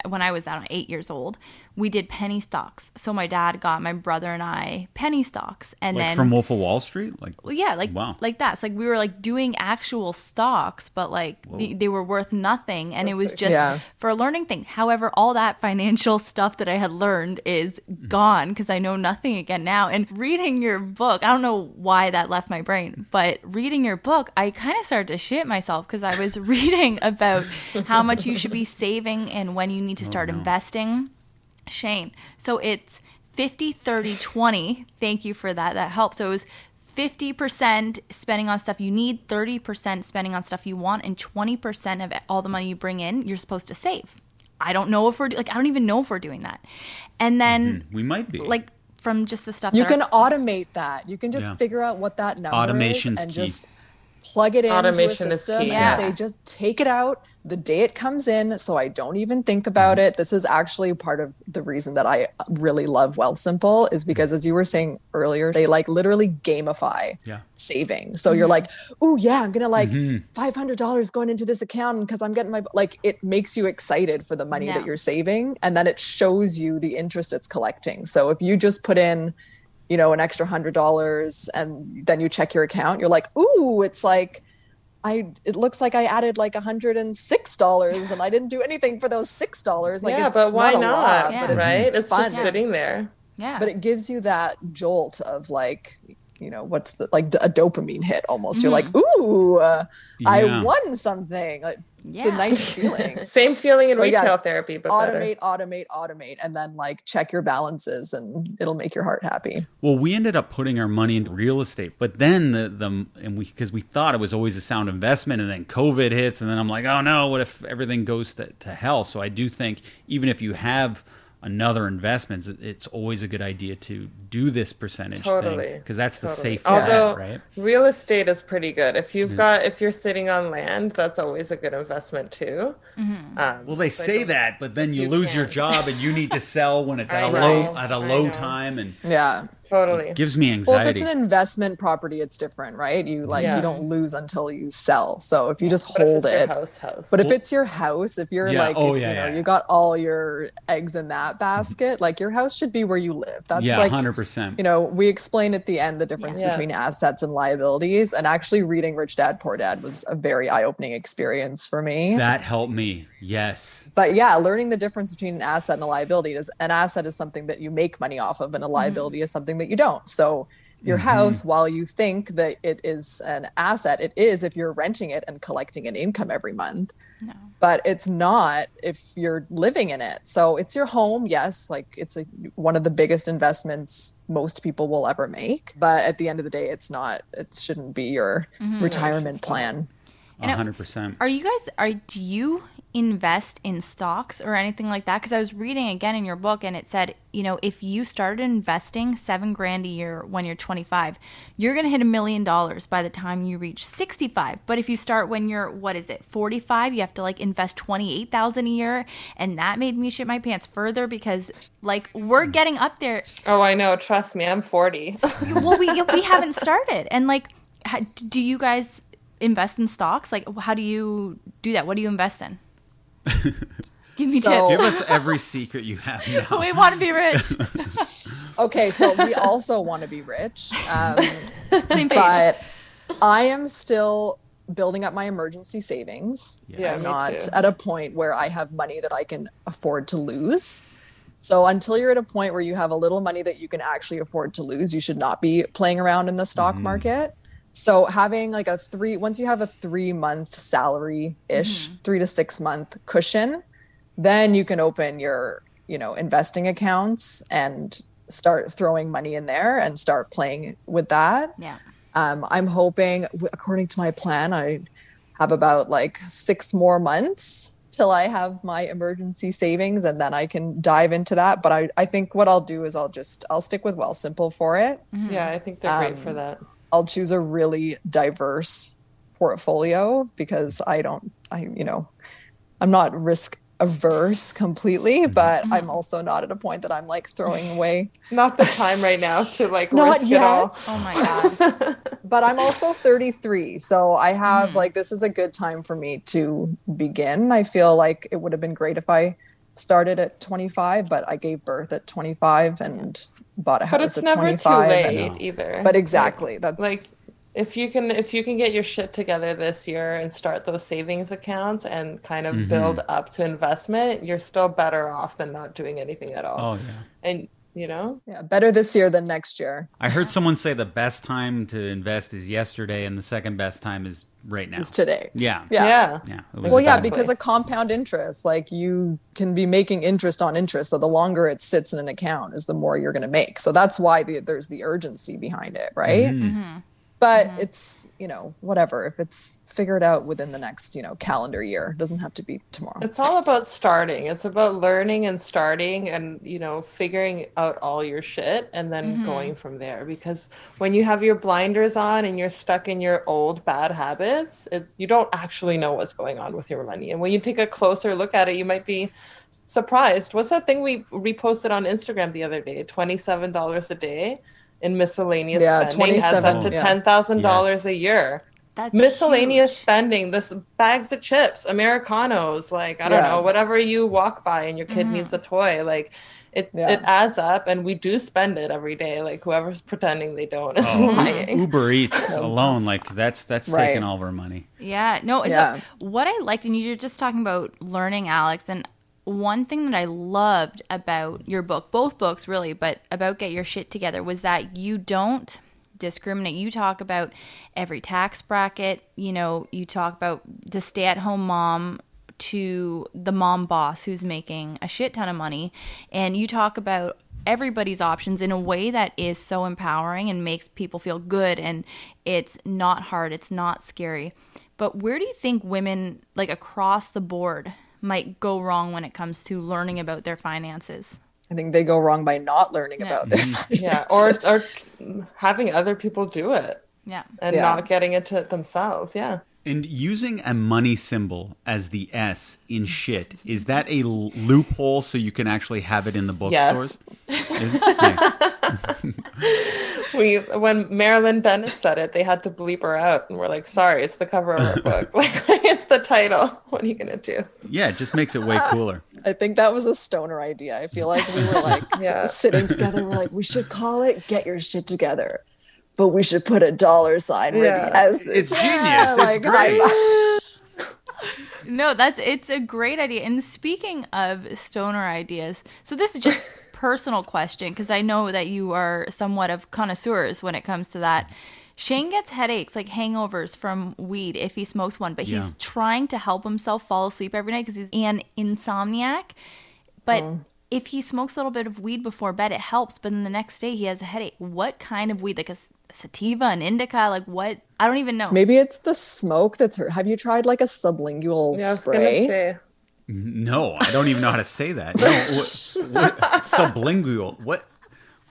when I was, I don't know, eight years old, we did penny stocks. So my dad got my brother and I penny stocks. And
Like
then
from Wolf of Wall Street? Like
Well, yeah, like
Wow.
like that. So like we were like doing actual stocks, but like the, they were worth nothing, and it was just
Yeah.
for a learning thing. However, all that financial stuff that I had learned is mm-hmm. gone because I know nothing again now. And reading your book, I don't know why that left my brain, but reading your book, I kind of started to shit myself because I was reading about how much you should be saving and when you need to oh, start investing Shane. So it's 50, 30, 20. Thank you for that. That helps. So it was 50% spending on stuff you need, 30% spending on stuff you want, and 20% of all the money you bring in, you're supposed to save. I don't know if we're like I don't even know if we're doing that. And then mm-hmm.
we might be
like from just the stuff
You
that
can
are-
automate that. You can just
Yeah.
figure out what that number
Automation's
is and
key.
just plug it into
Automation
a system and
yeah.
say just take it out the day it comes in so I don't even think about
Mm-hmm.
it. This is actually part of the reason that I really love Wealthsimple is because as you were saying earlier, they like literally gamify
Yeah.
saving. So you're like, oh yeah, I'm gonna like
Mhm.
five hundred dollars going into this account because I'm getting my like it makes you excited for the money
Yeah.
that you're saving, and then it shows you the interest it's collecting. So if you just put in, you know, an extra hundred dollars and then you check your account, you're like, ooh, it's like. I it looks like I added like a hundred and six dollars and I didn't do anything for those six dollars. Like
yeah,
it's
but why
not?
not?
A lot,
Yeah.
but it's
right? It's
fun.
just sitting there.
yeah.
But it gives you that jolt of like, you know, what's the like a dopamine hit almost. You're like, ooh, uh, I won something. Like, It's a nice feeling.
Same feeling in
So,
retail
yes,
therapy, but
automate, automate, automate, and then like check your balances, and it'll make your heart happy.
Well, we ended up putting our money into real estate, but then the the and we because we thought it was always a sound investment, and then COVID hits, and then I'm like, oh no, what if everything goes to, to hell? So I do think even if you have another investments, it's- it's always a good idea to do this percentage
Totally.
because that's the safe
Although
bet, right?
real estate is pretty good. If you've got if you're sitting on land, that's always a good investment too.
Mm-hmm.
Um,
Well, they say that, but then you,
You
lose your job and you need to sell when it's at
I
a
know.
low at a
I
low
know.
time, and
Yeah.
Totally.
gives me anxiety.
Well, if it's an investment property, it's different, right? You like
Yeah.
you don't lose until you sell. So if you just
But if
hold
it's your
it,
house, house.
But if it's your house, if you're
Yeah,
like,
oh,
if,
yeah,
you know,
yeah.
you got all your eggs in that mm-hmm. basket, like your house should be where you live. That's
yeah,
like,
hundred percent.
you know, we explain at the end the difference
Yeah.
between assets and liabilities. And actually, reading Rich Dad Poor Dad was a very eye opening experience for me.
That helped me. Yes.
but yeah, learning the difference between an asset and a liability is an asset is something that you make money off of, and a mm-hmm. liability is something that you don't. So your mm-hmm. house, while you think that it is an asset, it is if you're renting it and collecting an income every month.
No.
But it's not if you're living in it. So it's your home, yes, like it's a, one of the biggest investments most people will ever make. But at the end of the day, it's not. It shouldn't be your mm-hmm. retirement plan.
Hundred percent.
Are you guys are do you invest in stocks or anything like that? Because I was reading again in your book and it said, you know, if you started investing seven grand a year when you're 25, you're gonna hit a million dollars by the time you reach 65. But if you start when you're what is it, 45, you have to like invest 28,000 a year, and that made me shit my pants further because like we're getting up there.
oh, I know. Trust me, I'm 40.
Well, we we haven't started, and like, do you guys invest in stocks? Like, how do you do that? What do you invest in? Give me
So-
Give us every secret you have now.
we want to be rich.
Okay, so we also want to be rich. Um,
Same page.
but I am still building up my emergency savings.
Yeah,
I'm not
too.
at a point where I have money that I can afford to lose. So until you're at a point where you have a little money that you can actually afford to lose, you should not be playing around in the stock market. So having like a three once you have a 3 month salary ish, 3 to 6 month cushion, then you can open your, you know, investing accounts and start throwing money in there and start playing with that.
yeah.
Um, I'm hoping, according to my plan, I have about like six more months till I have my emergency savings, and then I can dive into that. But I, I think what I'll do is I'll just I'll stick with Wealthsimple for it.
yeah, I think they're great for
Um,
that.
I'll choose a really diverse portfolio because I don't, I you know, I'm not risk averse completely, mm-hmm. but I'm also not at a point that I'm like throwing away
Not the time right now to like
Not
risk it all.
Oh my god.
but I'm also 33. So I have mm. like this is a good time for me to begin. I feel like it would have been great if I started at 25, but I gave birth at 25 and bought a house
But it's
at
never
25.
too late
No.
either.
but exactly, that's
like if you can if you can get your shit together this year and start those savings accounts and kind of mm-hmm. build up to investment, you're still better off than not doing anything at all.
Oh yeah.
And you know?
Yeah, better this year than next year.
I heard someone say the best time to invest is yesterday, and the second best time is right now.
It's today.
Yeah.
Yeah.
Yeah.
Yeah. It was
Well, yeah, because of compound interest, like you can be making interest on interest. So the longer it sits in an account is the more you're going to make. So that's why the, there's the urgency behind it, right?
Mm-hmm.
But mm-hmm. it's, you know, whatever. If it's figured out within the next, you know, calendar year, it doesn't have to be tomorrow.
It's all about starting. It's about learning and starting and, you know, figuring out all your shit and then mm-hmm. going from there. Because when you have your blinders on and you're stuck in your old bad habits, it's you don't actually know what's going on with your money. And when you take a closer look at it, you might be surprised. What's that thing we reposted on Instagram the other day? $27 a day in miscellaneous
Yeah,
spending adds up to
yeah.
$10,000 a year
That's
miscellaneous
huge.
spending this bags of chips americanos like i don't
Yeah.
know whatever you walk by and your kid mm-hmm. needs a toy like it
Yeah.
it adds up and we do spend it every day like whoever's pretending they don't is
Oh,
lying
Uber Eats alone, like that's that's
Right.
taking all of our money.
Yeah, no.
Yeah.
So what I liked, and you were just talking about learning, Alex, and one thing that I loved about your book, both books really, but about Get Your Shit Together, was that you don't discriminate. You talk about every tax bracket, you know, you talk about the stay at home mom to the mom boss who's making a shit ton of money, and you talk about everybody's options in a way that is so empowering and makes people feel good and it's not hard, it's not scary. But where do you think women like across the board might go wrong when it comes to learning about their finances?
I think they go wrong by not learning
Yeah.
about their mm-hmm.
yeah or or having other people do it
Yeah.
and
Yeah.
not getting into it themselves yeah
And using a money symbol as the S in shit, is that a l- loophole so you can actually have it in the bookstores? Is it? Nice.
we when marilyn bennett said it they had to bleep her out and we're like sorry it's the cover of our book like it's the title what are you gonna do
Yeah, it just makes it way cooler.
I think that was a stoner idea. I feel like we were like
Yeah.
sitting together. We're like, we should call it "Get Your Shit Together," but we should put a dollar sign where
Yeah.
the S.
It's genius. It's great.
I-
No, that's it's a great idea. And speaking of stoner ideas, so this is just personal question because I know that you are somewhat of connoisseurs when it comes to that. Shane gets headaches, like hangovers from weed if he smokes one, but he's trying to help himself fall asleep every night because he's an insomniac. But
Oh.
if he smokes a little bit of weed before bed, it helps. But then the next day he has a headache. What kind of weed? Like a s- sativa, and indica? Like what? I don't even know.
Maybe it's the smoke that's hurt. Have you tried like a sublingual
yeah
spray?
gonna
No, I don't even know how to say that. No, what, what, sublingual. What?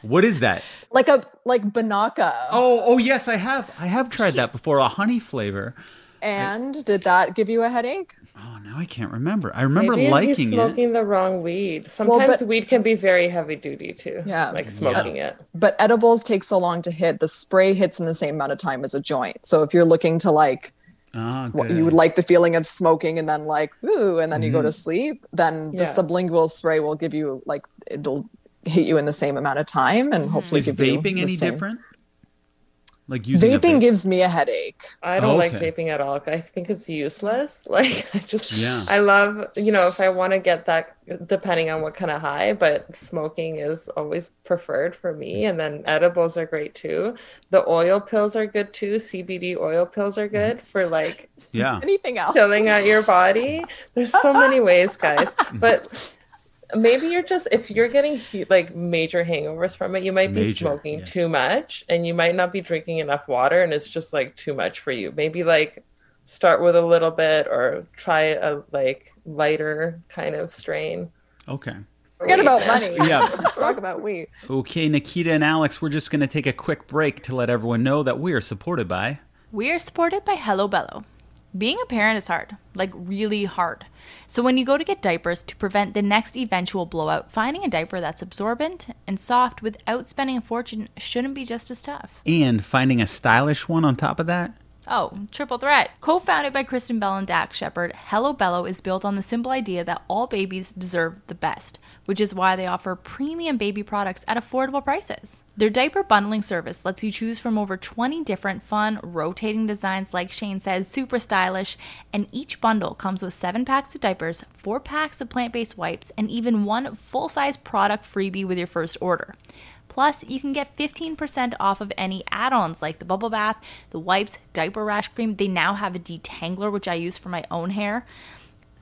What is that?
Like a like Banaka.
Oh, oh yes, I have. I have tried that before. A honey flavor.
And did that give you a headache?
Oh, now I can't remember. I remember
Maybe he's
liking it.
smoking the wrong weed. Sometimes
but-
weed can be very heavy duty too.
Yeah.
like smoking it.
But edibles take so long to hit. The spray hits in the same amount of time as a joint. So if you're looking to like
Ah,
what you would like the feeling of smoking and then like ooh and then you go to
Mm-hmm.
sleep then the sublingual spray will give you like it'll hit you in the same amount of time and hopefully
Is
give you
vaping
the
any
same-
different? Like using
vaping
vape?
gives me a headache
I don't oh, like
Okay.
vaping at all. I think it's useless. Like I just
Yeah.
I love, you know, if I want to get that depending on what kind of high, but smoking is always preferred for me and then edibles are great too. The oil pills are good too. CBD oil pills are good mm. for like
Yeah.
anything else
chilling out your body. There's so many ways, guys. But maybe you're just if you're getting like major hangovers from it, you might be smoking
yes.
too much and you might not be drinking enough water and it's just like too much for you. Maybe like start with a little bit or try a like lighter kind of strain.
Okay.
forget about money
Yeah.
let's talk about weed
Okay, Nikita and Alex, we're just going to take a quick break to let everyone know that we are supported by.
We are supported by Hello Bello. Being a parent is hard, like really hard. So when you go to get diapers to prevent the next eventual blowout, finding a diaper that's absorbent and soft without spending a fortune shouldn't be just as tough.
And finding a stylish one on top of that.
Oh, triple threat. Co founded by Kristen Bell and Dax Shepard, Hello Bello is built on the simple idea that all babies deserve the best. Which is why they offer premium baby products at affordable prices. Their diaper bundling service lets you choose from over 20 different fun, rotating designs, like Shane said, super stylish, and each bundle comes with seven packs of diapers, four packs of plant based wipes, and even one full size product freebie with your first order. Plus, you can get 15% off of any add ons like the bubble bath, the wipes, diaper rash cream. They now have a detangler, which I use for my own hair.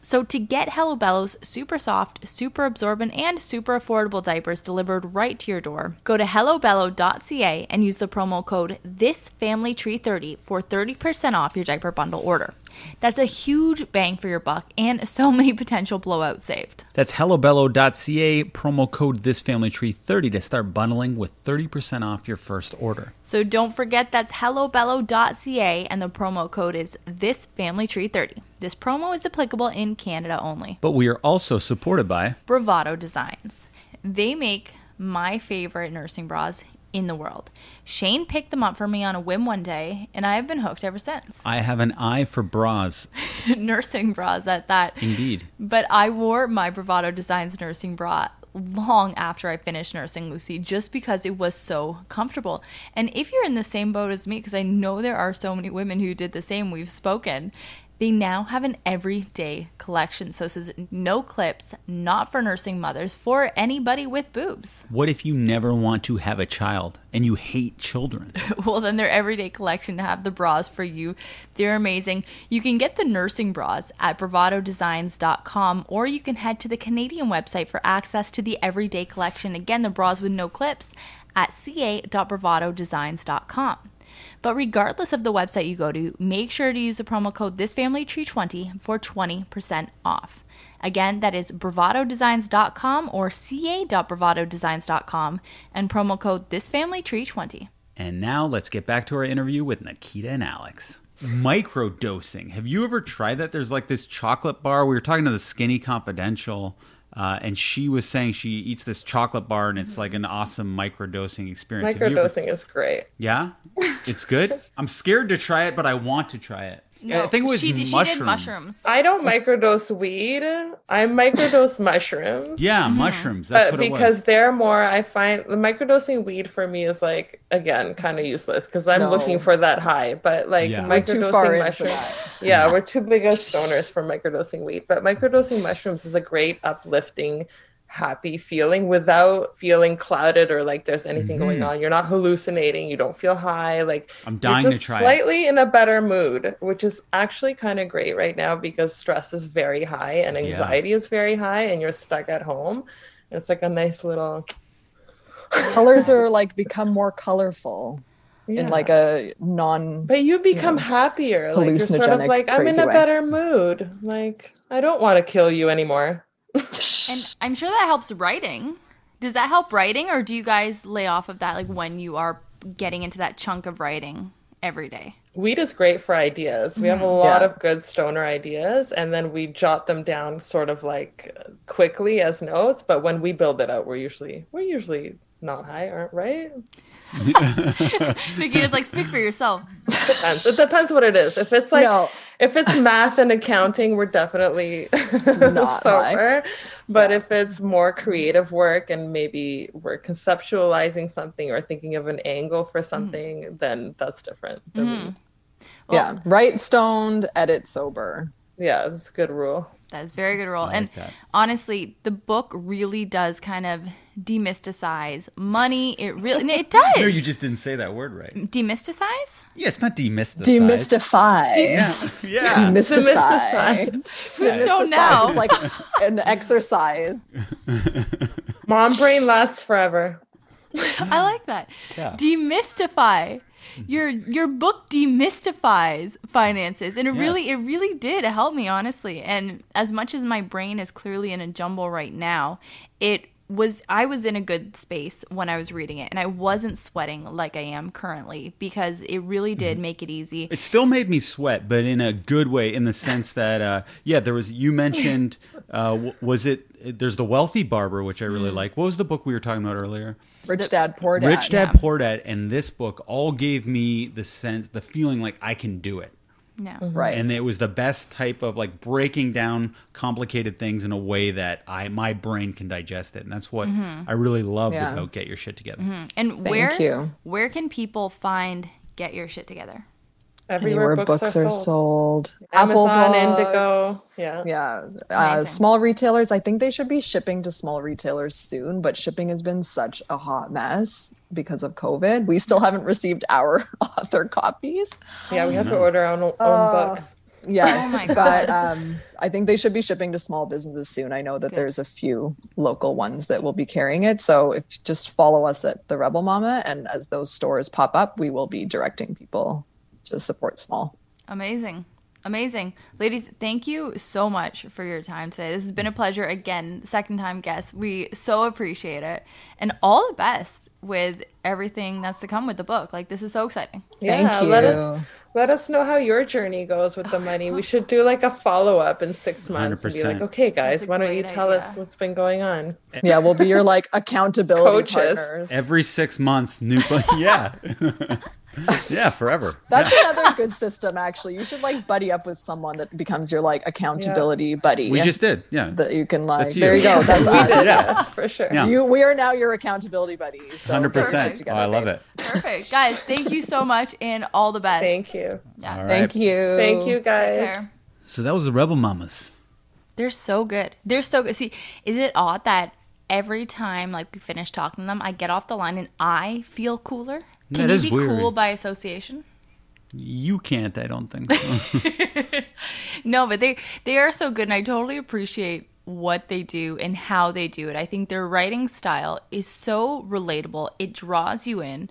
So, to get Hello Bello's super soft, super absorbent, and super affordable diapers delivered right to your door, go to hellobello.ca and use the promo code ThisFamilyTree30 for 30% off your diaper bundle order. That's a huge bang for your buck and so many potential blowouts saved.
That's hellobello.ca, promo code ThisFamilyTree30 to start bundling with 30% off your first order.
So don't forget that's hellobello.ca and the promo code is ThisFamilyTree30. This promo is applicable in Canada only.
But we are also supported by
Bravado Designs. They make my favorite nursing bras in the world. Shane picked them up for me on a whim one day, and I have been hooked ever since.
I have an eye for bras.
nursing bras at that.
Indeed.
But I wore my Bravado Designs nursing bra long after I finished nursing Lucy just because it was so comfortable. And if you're in the same boat as me, because I know there are so many women who did the same, we've spoken, they now have an everyday collection. So this is no clips, not for nursing mothers, for anybody with boobs.
What if you never want to have a child and you hate children?
well, then their everyday collection have the bras for you. They're amazing. You can get the nursing bras at bravadodesigns.com or you can head to the Canadian website for access to the everyday collection. Again, the bras with no clips at ca.bravadodesigns.com. But regardless of the website you go to, make sure to use the promo code ThisFamilyTree20 for 20% off. Again, that is bravadodesigns.com or ca.bravadodesigns.com and promo code ThisFamilyTree20.
And now let's get back to our interview with Nikita and Alex. Microdosing. Have you ever tried that? There's like this chocolate bar. We were talking to the Skinny Confidential uh, and she was saying she eats this chocolate bar and it's like an awesome microdosing experience.
Microdosing ever... is great.
Yeah, it's good. I'm scared to try it, but I want to try it. No, I think it was she, mushroom. she did mushrooms.
I don't microdose weed. I microdose mushrooms.
Yeah, mm-hmm. mushrooms. That's
but because they're more, I find the microdosing weed for me is like again kind of useless because I'm no. looking for that high. But like yeah. microdosing mushrooms, yeah, yeah, we're too big as stoners for microdosing weed. But microdosing mushrooms is a great uplifting happy feeling without feeling clouded or like there's anything mm-hmm. going on. You're not hallucinating. You don't feel high. Like
I'm dying
you're
just to try.
Slightly it. in a better mood, which is actually kind of great right now because stress is very high and anxiety yeah. is very high, and you're stuck at home. It's like a nice little.
Colors are like become more colorful. Yeah. in like a non
but you become you know, happier like you're sort of like i'm in a way. better mood like i don't want to kill you anymore
and I'm sure that helps writing. Does that help writing, or do you guys lay off of that like when you are getting into that chunk of writing every day?
Weed is great for ideas. We have a mm-hmm. lot yeah. of good stoner ideas, and then we jot them down sort of like quickly as notes. But when we build it out, we're usually we're usually not high, aren't right?
Nikita's like, speak for yourself.
It Depends. It depends what it is. If it's like no. if it's math and accounting, we're definitely not sober. High. But yeah. if it's more creative work and maybe we're conceptualizing something or thinking of an angle for mm. something, mm. then that's different. Mm.
Well, yeah. Write stoned, edit sober.
Yeah, that's a good rule.
That is very good role. Like and that. honestly, the book really does kind of demysticize money. It really it does.
no, you just didn't say that word right.
Demysticize?
Yeah, it's not demystify.
Demystify.
De- yeah. yeah.
Demystify.
Demystify. don't know.
It's like an exercise.
Mom brain lasts forever.
I like that. Yeah. Demystify your your book demystifies finances and it yes. really it really did help me honestly and as much as my brain is clearly in a jumble right now it was I was in a good space when I was reading it and I wasn't sweating like I am currently because it really did mm-hmm. make it easy.
It still made me sweat, but in a good way in the sense that uh, yeah, there was you mentioned uh, was it there's the wealthy barber which I really mm. like. What was the book we were talking about earlier?
Rich Dad Poor Dad.
Rich Dad yeah. Poor Dad and this book all gave me the sense the feeling like I can do it.
Yeah. Mm-hmm.
Right.
and it was the best type of like breaking down complicated things in a way that I my brain can digest it, and that's what mm-hmm. I really love
Yeah.
about Get Your Shit Together. Mm-hmm.
And
Thank
where
you.
where can people find Get Your Shit Together?
Everywhere,
Anywhere books, are, sold.
Amazon,
Apple
Indigo,
Books.
yeah.
Yeah. Uh, small retailers, I think they should be shipping to small retailers soon, but shipping has been such a hot mess because of COVID. We still haven't received our author copies.
Yeah, we have to order our own, own
Oh.
books.
Yes,
Oh
but um, I think they should be shipping to small businesses soon. I know that
Good.
there's a few local ones that will be carrying it. So if just follow us at the Rebel Mama, and as those stores pop up, we will be directing people to support small.
Amazing. Amazing. Ladies, thank you so much for your time today. This has been a pleasure. Again, second time guest. We so appreciate it. And all the best with everything that's to come with the book. Like, this is so exciting.
Yeah,
Thank
let us let us know how your journey goes with the oh money. We should do like a follow up in six months and be like, okay, guys, why don't you tell
idea.
us what's been going on?
Yeah, we'll be your like accountability
Coaches.
partners.
Every six months, new book. yeah, yeah, forever.
That's
yeah.
another good system, actually. You should like buddy up with someone that becomes your like accountability buddy.
We just did. Yeah,
that you can like.
You.
There you go. That's us.
did,
Yeah.
for sure.
Yeah.
You, we are now your accountability buddies. So
hundred
get your shit
percent. Oh, I love
babe.
it.
Perfect. Guys, thank you so much and all the best.
Thank you.
Yeah.
All right.
Thank you.
Thank you, guys.
So that was the Rebel Mamas.
They're so good. They're so good. See, is it odd that every time like we finish talking to them, I get off the line and I feel cooler? Can
That
you
is
be
weird.
cool by association?
You can't. I don't think. So.
No, but they they are so good and I totally appreciate what they do and how they do it. I think their writing style is so relatable. It draws you in.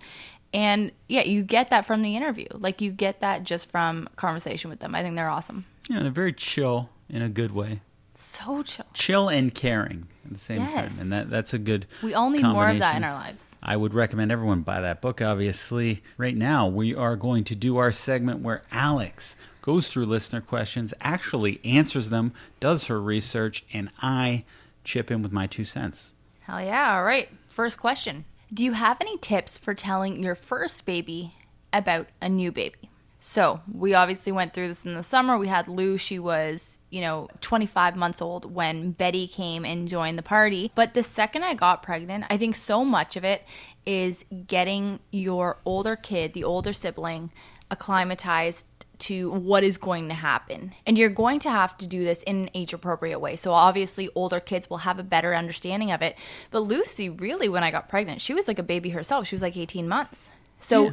And yeah, you get that from the interview. Like you get that just from conversation with them. I think they're awesome.
yeah, they're very chill in a good way.
So chill.
Chill and caring at the same
Yes.
time, and that that's a good.
We all need more of that in our lives.
I would recommend everyone buy that book, obviously. Right now, we are going to do our segment where Alex goes through listener questions, actually answers them, does her research, and I chip in with my two cents.
Hell yeah. All right. First question Do you have any tips for telling your first baby about a new baby? So, we obviously went through this in the summer. We had Lou. She was, you know, 25 months old when Betty came and joined the party. But the second I got pregnant, I think so much of it is getting your older kid, the older sibling, acclimatized to what is going to happen. And you're going to have to do this in an age appropriate way. So obviously older kids will have a better understanding of it. But Lucy really when I got pregnant, she was like a baby herself. She was like 18 months. So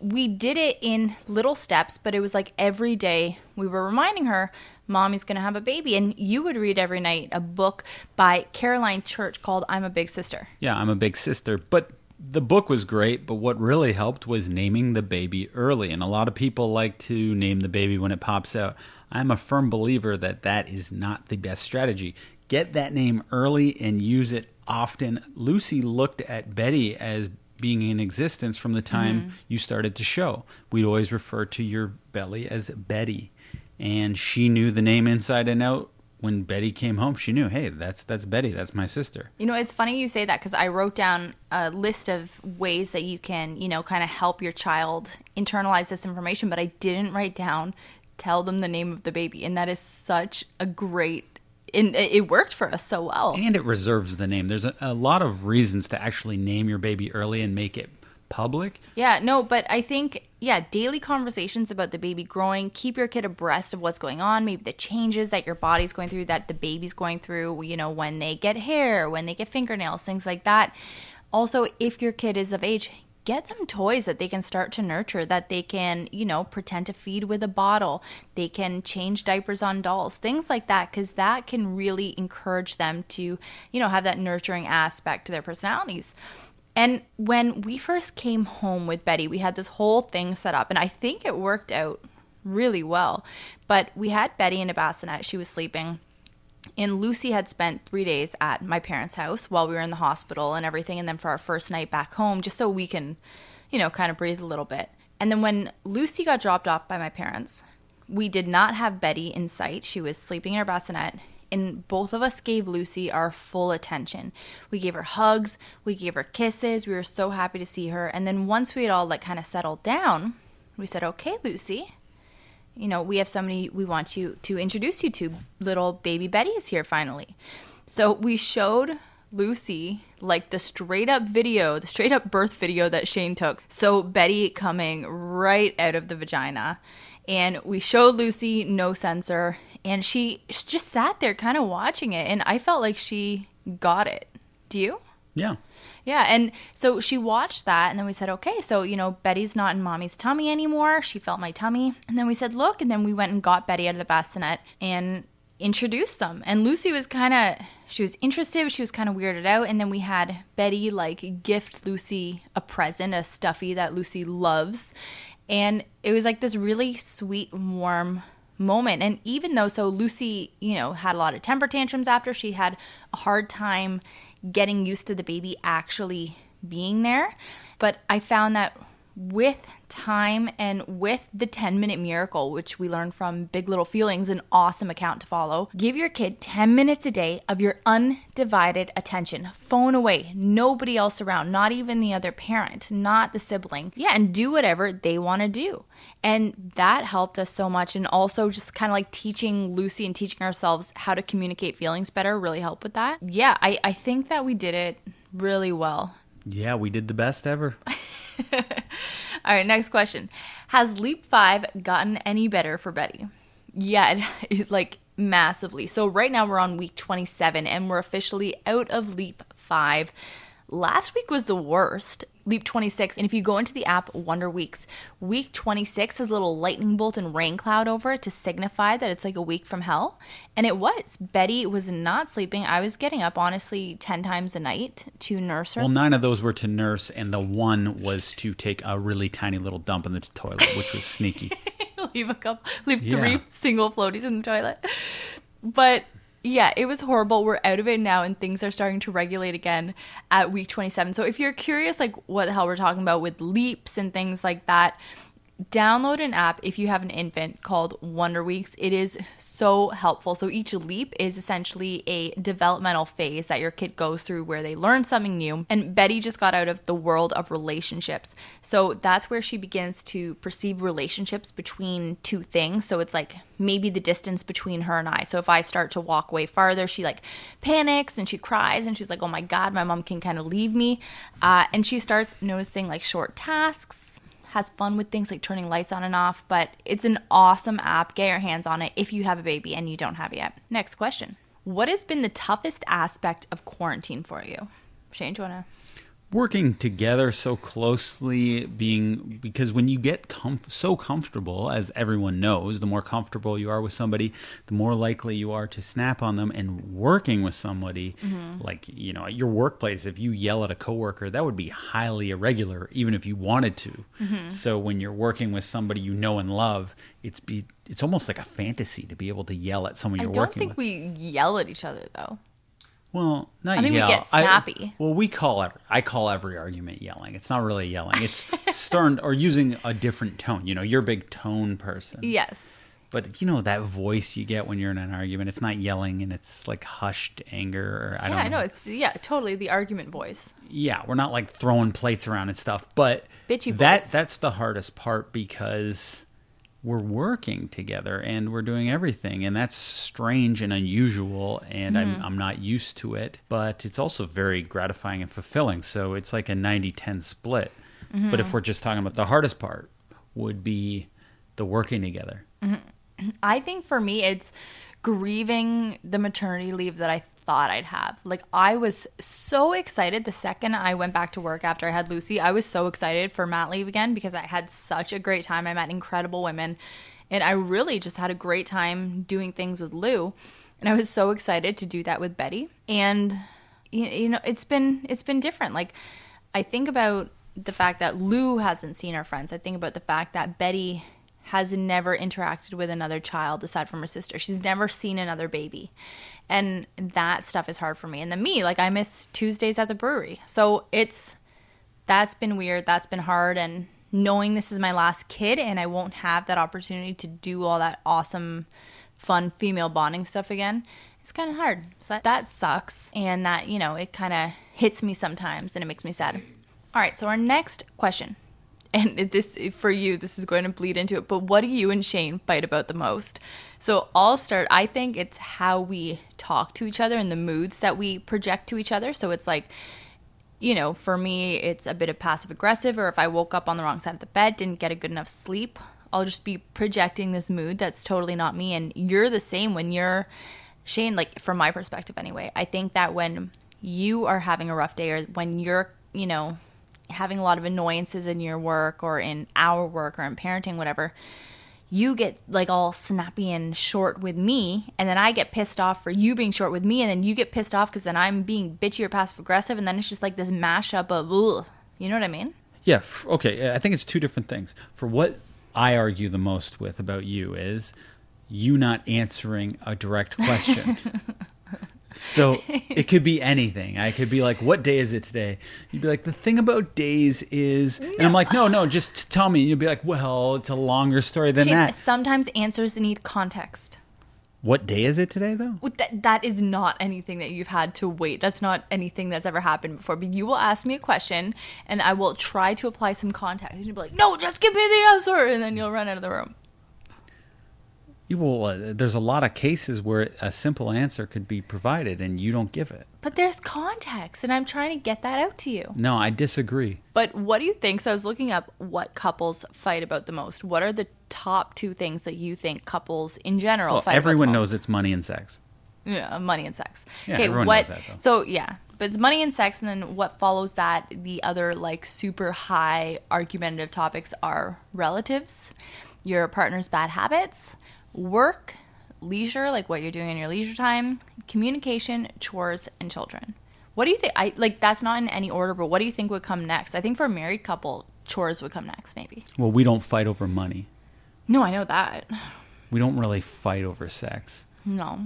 we did it in little steps, but it was like every day we were reminding her, Mommy's gonna have a baby. And you would read every night a book by Caroline Church called I'm a Big Sister.
Yeah, I'm a big sister, but the book was great, but what really helped was naming the baby early. And a lot of people like to name the baby when it pops out. I'm a firm believer that that is not the best strategy. Get that name early and use it often. Lucy looked at Betty as being in existence from the time mm-hmm. you started to show. We'd always refer to your belly as Betty. And she knew the name inside and out. When Betty came home, she knew, hey, that's that's Betty, that's my sister.
You know, it's funny you say that because I wrote down a list of ways that you can, you know, kind of help your child internalize this information, but I didn't write down tell them the name of the baby. And that is such a great, and it it worked for us so well.
and it reserves the name. There's a, a lot of reasons to actually name your baby early and make it public.
Yeah, no, but I think, yeah, daily conversations about the baby growing, keep your kid abreast of what's going on, maybe the changes that your body's going through, that the baby's going through, you know, when they get hair, when they get fingernails, things like that. Also, if your kid is of age, get them toys that they can start to nurture, that they can, you know, pretend to feed with a bottle. They can change diapers on dolls, things like that, because that can really encourage them to, you know, have that nurturing aspect to their personalities. And when we first came home with Betty, we had this whole thing set up, and I think it worked out really well. But we had Betty in a bassinet, she was sleeping. And Lucy had spent three days at my parents' house while we were in the hospital and everything. And then for our first night back home, just so we can, you know, kind of breathe a little bit. And then when Lucy got dropped off by my parents, we did not have Betty in sight. She was sleeping in her bassinet. And both of us gave Lucy our full attention. We gave her hugs, we gave her kisses. We were so happy to see her. And then once we had all like kind of settled down, we said, okay, Lucy, you know, we have somebody we want you to introduce you to. Little baby Betty is here finally. So we showed Lucy like the straight up video, the straight up birth video that Shane took. So Betty coming right out of the vagina. And we showed Lucy no censor, and she just sat there kind of watching it. And I felt like she got it. Do you?
Yeah.
Yeah, and so she watched that, and then we said, okay, so you know, Betty's not in mommy's tummy anymore. She felt my tummy, and then we said, look, and then we went and got Betty out of the bassinet and introduced them. And Lucy was kind of, she was interested, she was kind of weirded out, and then we had Betty like gift Lucy a present, a stuffy that Lucy loves, and it was like this really sweet, warm moment. And even though, so Lucy, you know, had a lot of temper tantrums after, she had a hard time getting used to the baby actually being there. But I found that with time and with the 10 minute miracle, which we learned from Big Little Feelings, an awesome account to follow. Give your kid 10 minutes a day of your undivided attention. Phone away, nobody else around, not even the other parent, not the sibling. Yeah, and do whatever they want to do. And that helped us so much. And also, just kind of like teaching Lucy and teaching ourselves how to communicate feelings better really helped with that. Yeah, I, I think that we did it really well.
Yeah, we did the best ever.
All right, next question. Has Leap 5 gotten any better for Betty? Yeah, it, it, like massively. So right now we're on week 27 and we're officially out of Leap 5. Last week was the worst. Leap 26. And if you go into the app Wonder Weeks, week 26 has a little lightning bolt and rain cloud over it to signify that it's like a week from hell. And it was. Betty was not sleeping. I was getting up, honestly, 10 times a night to nurse her.
Well, nine of those were to nurse, and the one was to take a really tiny little dump in the toilet, which was sneaky.
leave a couple, leave
Yeah.
three single floaties in the toilet. But yeah, it was horrible. We're out of it now and things are starting to regulate again at week 27. So if you're curious like what the hell we're talking about with leaps and things like that, download an app if you have an infant called Wonder Weeks. It is so helpful. So each leap is essentially a developmental phase that your kid goes through where they learn something new. And Betty just got out of the world of relationships. So that's where she begins to perceive relationships between two things. So it's like maybe the distance between her and I. So if I start to walk way farther, she like panics and she cries and she's like, oh my God, my mom can kind of leave me. Uh, and she starts noticing like short tasks has fun with things like turning lights on and off, but it's an awesome app. Get your hands on it if you have a baby and you don't have it yet. Next question. What has been the toughest aspect of quarantine for you? Shane, do you want to?
Working together so closely being because when you get comf- so comfortable as everyone knows the more comfortable you are with somebody the more likely you are to snap on them and working with somebody mm-hmm. like you know at your workplace if you yell at a coworker that would be highly irregular even if you wanted to. Mm-hmm. So when you're working with somebody you know and love it's be it's almost like a fantasy to be able to yell at someone
I
you're
don't think
with.
we yell at each other though.
Well, not
I think we
yell.
get snappy.
well, we call every I call every argument yelling. It's not really yelling. It's stern or using a different tone. You know, you're a big tone person.
Yes.
But you know that voice you get when you're in an argument. It's not yelling and it's like hushed anger. Or, I
yeah, I know. It's yeah, totally the argument voice.
yeah, we're not like throwing plates around and stuff, but
Bitchy
that
voice.
that's the hardest part because we're working together and we're doing everything and that's strange and unusual and
Mm-hmm.
I'm I'm not used to it, but it's also very gratifying and fulfilling. So it's like a 90-10 split.
Mm-hmm.
But if we're just talking about the hardest part would be the working together.
I think for me, it's grieving the maternity leave that I thought I'd have. Like, I was so excited the second I went back to work after I had Lucy. I was so excited for mat leave again because I had such a great time. I met incredible women, and I really just had a great time doing things with Lou. And I was so excited to do that with Betty. And you know, it's been it's been different. Like, I think about the fact that Lou hasn't seen her friends. I think about the fact that Betty has never interacted with another child aside from her sister. She's never seen another baby. And that stuff is hard for me. And then me, like I miss Tuesdays at the brewery. So it's that's been weird. That's been hard and knowing this is my last kid and I won't have that opportunity to do all that awesome fun female bonding stuff again. It's kind of hard. So that, sucks and that, you know, it kind of hits me sometimes and it makes me sad. All right, so our next question. And this for you, this is going to bleed into it. But what do you and Shane fight about the most? So I'll start. I think it's how we talk to each other and the moods that we project to each other. So it's like, you know, for me, it's a bit of passive aggressive, or if I woke up on the wrong side of the bed, didn't get a good enough sleep, I'll just be projecting this mood that's totally not me. And you're the same when you're Shane, like from my perspective anyway. I think that when you are having a rough day or when you're, you know, having a lot of annoyances in your work or in our work or in parenting, whatever, you get like all snappy and short with me, and then I get pissed off for you being short with me, and then you get pissed off because then I'm being bitchy or passive aggressive, and then it's just like this mashup of, ugh, you know what I mean?
Yeah, okay. I think it's two different things. For what I argue the most with about you is you not answering a direct question. so it could be anything. I could be like, "What day is it today?" You'd be like, "The thing about days is," and I'm like, "No, no, just tell me." And you'd be like, "Well, it's a longer story than that."
sometimes answers need context.
What day is it today, though?
Well, That, that is not anything that you've had to wait. That's not anything that's ever happened before. But you will ask me a question, and I will try to apply some context. And you'll be like, "No, just give me the answer," and then you'll run out of the room.
You will. Uh, there's a lot of cases where a simple answer could be provided, and you don't give it.
But there's context, and I'm trying to get that out to you.
No, I disagree.
But what do you think? So I was looking up what couples fight about the most. What are the top two things that you think couples in general
Well,
fight
everyone knows it's money and sex.
Yeah, money and sex.
Yeah,
okay,
everyone
what?
knows that,
so yeah, but it's money and sex, and then what follows that? The other like super high argumentative topics are relatives, your partner's bad habits, work, leisure, like what you're doing in your leisure time, communication, chores, and children. What do you think? I like that's not in any order, but what do you think would come next? I think for a married couple, chores would come next, maybe.
Well, we don't fight over money.
No, I know that.
We don't really fight over sex.
No,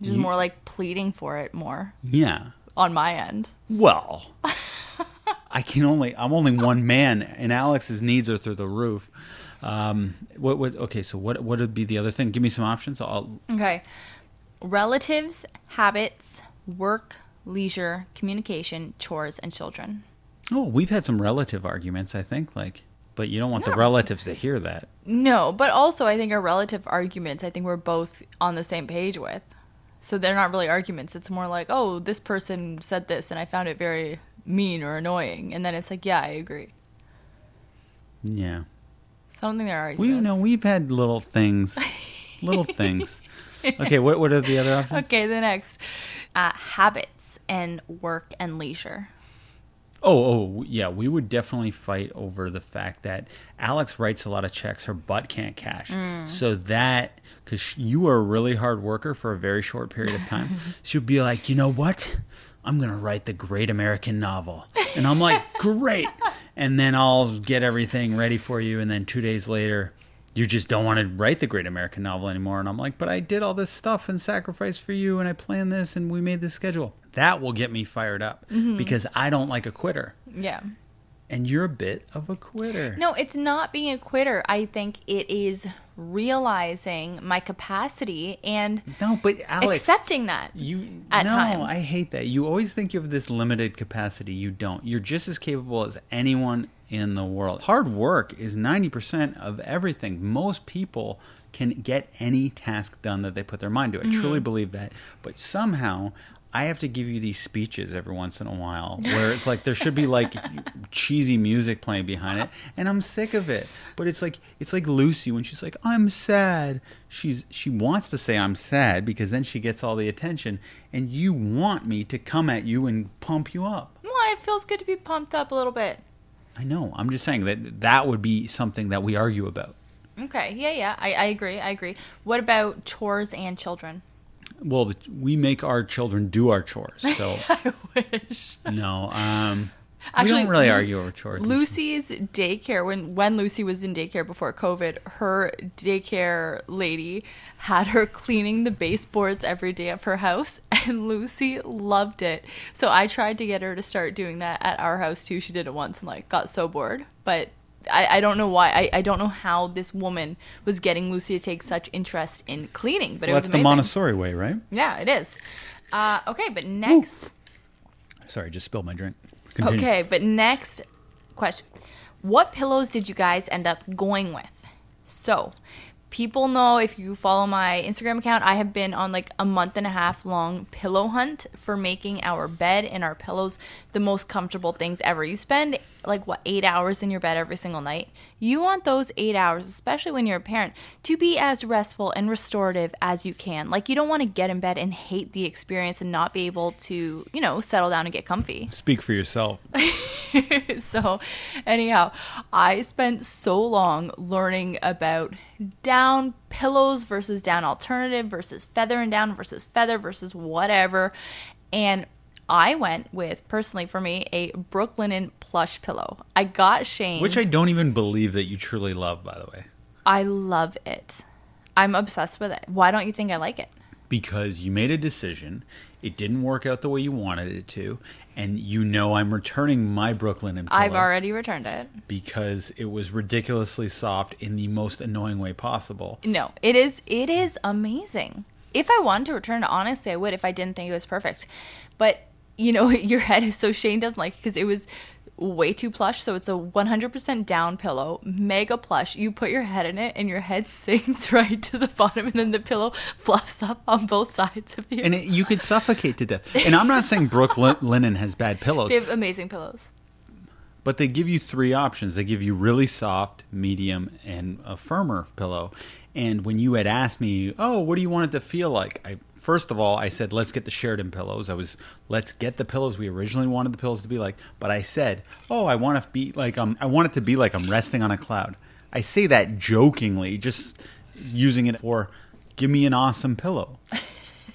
just
You-
more like pleading for it more
Yeah.
on my end.
Well, I can only. I'm only one man, and Alex's needs are through the roof. Um, what? What? Okay. So what? What would be the other thing? Give me some options. I'll.
Okay. Relatives, habits, work, leisure, communication, chores, and children.
Oh, we've had some relative arguments. I think like, but you don't want the relatives to hear that.
No, but also I think our relative arguments, I think we're both on the same page with. So they're not really arguments. It's more like, oh, this person said this and I found it very mean or annoying. And then it's like, yeah, I agree.
Yeah.
So I don't think they're
We you know we've had little things, little things. Okay. What? What are the other options?
Okay, the next. Uh, habits and work and leisure.
Oh, oh, yeah. We would definitely fight over the fact that Alex writes a lot of checks her butt can't cash. So that, because you are a really hard worker for a very short period of time, she'll be like, you know what? I'm going to write the great American novel. And I'm like, great. And then I'll get everything ready for you. And then two days later, you just don't want to write the great American novel anymore. And I'm like, but I did all this stuff and sacrifice for you. And I planned this and we made this schedule. That will get me fired up mm-hmm. because I don't like a quitter
Yeah.
And you're a bit of a quitter.
No, it's not being a quitter. I think it is realizing my capacity and
No, but Alex,
accepting that.
you
at
no,
times.
I hate that. You always think you have this limited capacity. You don't. You're just as capable as anyone in the world. Hard work is 90% of everything. Most people can get any task done that they put their mind to. I
Mm-hmm.
truly believe that. But somehow I have to give you these speeches every once in a while where it's like there should be like cheesy music playing behind it and I'm sick of it. But it's like it's like Lucy when she's like I'm sad. She's she wants to say I'm sad because then she gets all the attention and you want me to come at you and pump you up.
Well, it feels good to be pumped up a little bit.
I know. I'm just saying that that would be something that we argue about.
Okay. Yeah, yeah. I, I agree. I agree. What about chores and children?
Well, the, we make our children do our chores. So
I wish.
no, um we
Actually,
don't really argue over chores.
Lucy's daycare when when Lucy was in daycare before COVID, her daycare lady had her cleaning the baseboards every day of her house, and Lucy loved it. So I tried to get her to start doing that at our house too. She did it once and like got so bored, but. I, I don't know why. I, I don't know how this woman was getting Lucy to take such interest in cleaning, but it was
that's the. Montessori way, right?
Yeah, it is. Uh, okay, but next,
Sorry, just spilled my drink. Continue.
Okay, but next question. What pillows did you guys end up going with? So, people know if you follow my Instagram account, I have been on like a month and a half long pillow hunt for making our bed and our pillows the most comfortable things ever. You spend like what, eight hours in your bed every single night. You want those eight hours, especially when you're a parent, to be as restful and restorative as you can. Like, you don't want to get in bed and hate the experience and not be able to, you know, settle down and get comfy.
Speak for yourself.
so, anyhow, I spent so long learning about down pillows versus down alternative versus feather and down versus feather versus whatever. And I went with, personally for me, a Brooklinen plush pillow. I got Shane.
Which I don't even believe that you truly love, by the way.
I love it. I'm obsessed with it. Why don't you think I like it?
Because you made a decision, it didn't work out the way you wanted it to, and you know I'm returning my Brooklinen pillow
I've already returned it.
because it was ridiculously soft in the most annoying way possible.
No, it is it is amazing. If I wanted to return it, honestly, I would if I didn't think it was perfect. But you know, your head is so Shane doesn't like because it was way too plush. So it's a 100% down pillow, mega plush. You put your head in it, and your head sinks right to the bottom, and then the pillow fluffs up on both sides of you.
And it, you could suffocate to death. And I'm not saying Brooklinen has bad pillows,
they have amazing pillows.
But they give you three options. They give you really soft, medium, and a firmer pillow. And when you had asked me, "Oh, what do you want it to feel like?" I first of all, I said, "Let's get the Sheraton pillows." I was, "Let's get the pillows we originally wanted the pillows to be like." But I said, "Oh, I want to be like um, I want it to be like I'm resting on a cloud." I say that jokingly, just using it for, "Give me an awesome pillow."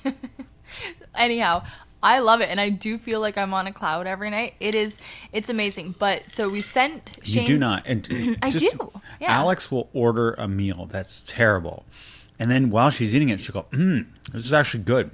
anyhow i love it and i do feel like i'm on a cloud every night it is it's amazing but so we sent
You do not. And
I
just-
do, yeah.
Alex will order a meal that's terrible, and then while she's eating it, she'll go, "Hmm, this is actually good.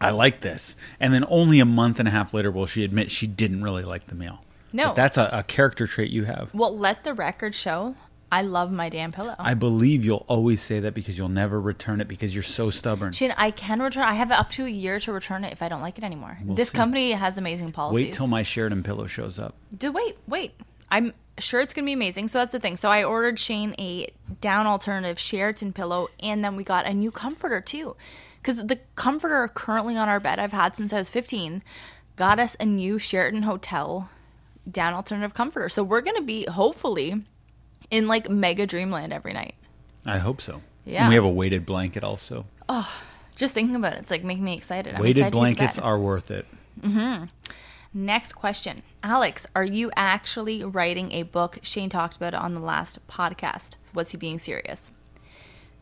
I like this." And then only a month and a half later will she admit she didn't really like the meal.
No.
But that's a, a character trait you have.
well let the record show i love my damn pillow
I believe you'll always say that because you'll never return it because you're so stubborn.
Shane, I can return. I have up to a year to return it if I don't like it anymore. this
see.
company has amazing policies.
Wait till my Sheraton pillow shows up.
Do wait, wait. I'm sure it's gonna be amazing. So that's the thing. So I ordered Shane a down alternative Sheraton pillow, and then we got a new comforter too, because the comforter currently on our bed I've had since I was 15 got us a new Sheraton hotel down alternative comforter. So we're gonna be hopefully in like mega dreamland every night.
I hope so.
Yeah.
And we have a weighted blanket also.
Oh, just thinking about it, it's like making me excited. I'm
weighted
excited to get to
blankets are worth it. Mm-hmm.
Next question. Alex, are you actually writing a book? Shane talked about it on the last podcast. Was he being serious?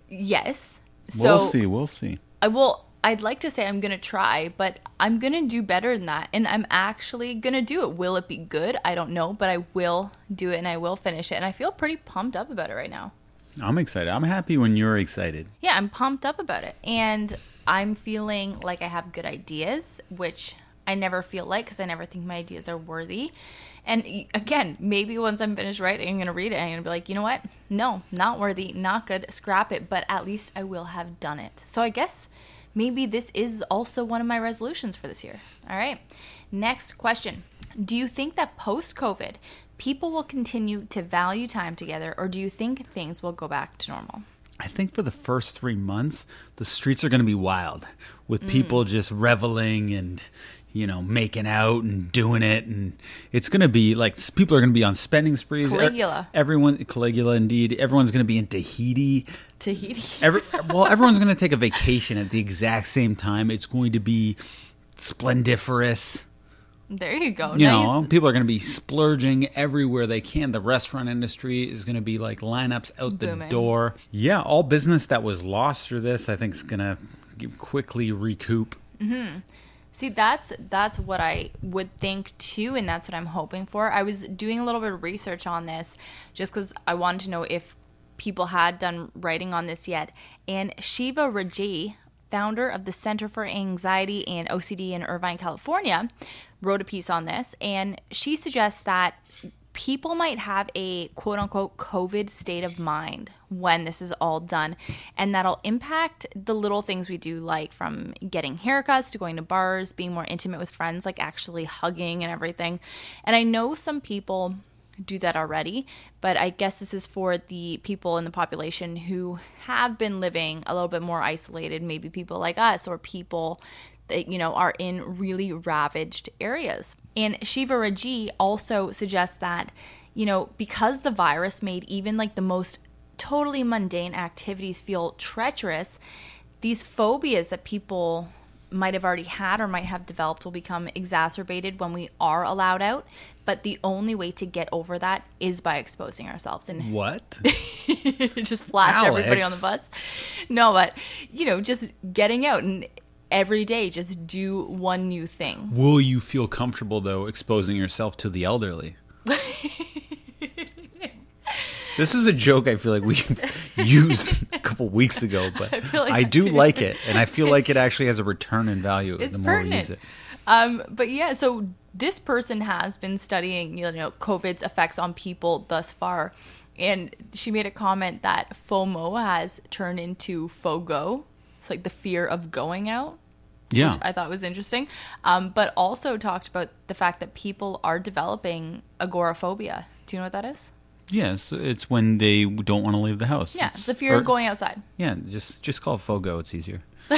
Yes. So
we'll see. We'll see.
I will I'd like to say I'm going to try, but I'm going to do better than that and I'm actually going to do it. Will it be good? I don't know, but I will do it and I will finish it and I feel pretty pumped up about it right now.
I'm excited. I'm happy when you're excited.
yeah, I'm pumped up about it. And I'm feeling like I have good ideas, which I never feel like because I never think my ideas are worthy. And again, maybe once I'm finished writing, I'm going to read it and I'm going to be like, you know what? No, not worthy, not good, scrap it. But at least I will have done it. So I guess maybe this is also one of my resolutions for this year. All right. Next question Do you think that post COVID, people will continue to value time together, or do you think things will go back to normal?
I think for the first three months, the streets are going to be wild with people mm. just reveling and, you know, making out and doing it. And it's going to be like people are going to be on spending sprees.
Caligula.
Everyone, Caligula, indeed. Everyone's going to be in Tahiti.
Tahiti.
Every, well, everyone's going to take a vacation at the exact same time. It's going to be splendiferous.
There you go.
You
nice.
know, people are going to be splurging everywhere they can. The restaurant industry is going to be like lineups out the
Booming.
door. Yeah, all business that was lost through this, I think, is going to quickly recoup. Mm-hmm.
See, that's that's what I would think too, and that's what I'm hoping for. I was doing a little bit of research on this just because I wanted to know if people had done writing on this yet. And Sheva Rajaee, founder of the Center for Anxiety and OCD in Irvine, California, wrote a piece on this, and she suggests that people might have a quote unquote COVID state of mind when this is all done. And that'll impact the little things we do, like from getting haircuts to going to bars, being more intimate with friends, like actually hugging and everything. And I know some people do that already. But I guess this is for the people in the population who have been living a little bit more isolated, maybe people like us or people that, you know, are in really ravaged areas. And Sheva Rajaee also suggests that, you know, because the virus made even like the most totally mundane activities feel treacherous, these phobias that people might have already had or might have developed will become exacerbated when we are allowed out. But the only way to get over that is by exposing ourselves and
What?
just flash
Alex.
everybody on the bus. No, but you know, just getting out and every day just do one new thing.
Will you feel comfortable though exposing yourself to the elderly? this is a joke I feel like we used a couple weeks ago, but I,
like that
do
too.
like it, and I feel like it actually has a return in value
It's
the more we
pertinent.
use it.
Um, but yeah, so this person has been studying, you know, COVID's effects on people thus far, and she made a comment that FOMO has turned into FOGO, it's like the fear of going out.
Yeah,
which I thought was interesting. Um, but also talked about the fact that people are developing agoraphobia. Do you know what that is?
yes, it's when they don't want to leave the house.
Yeah,
It's-
the fear
or-
of going outside.
Yeah, just just call it FOGO. It's easier.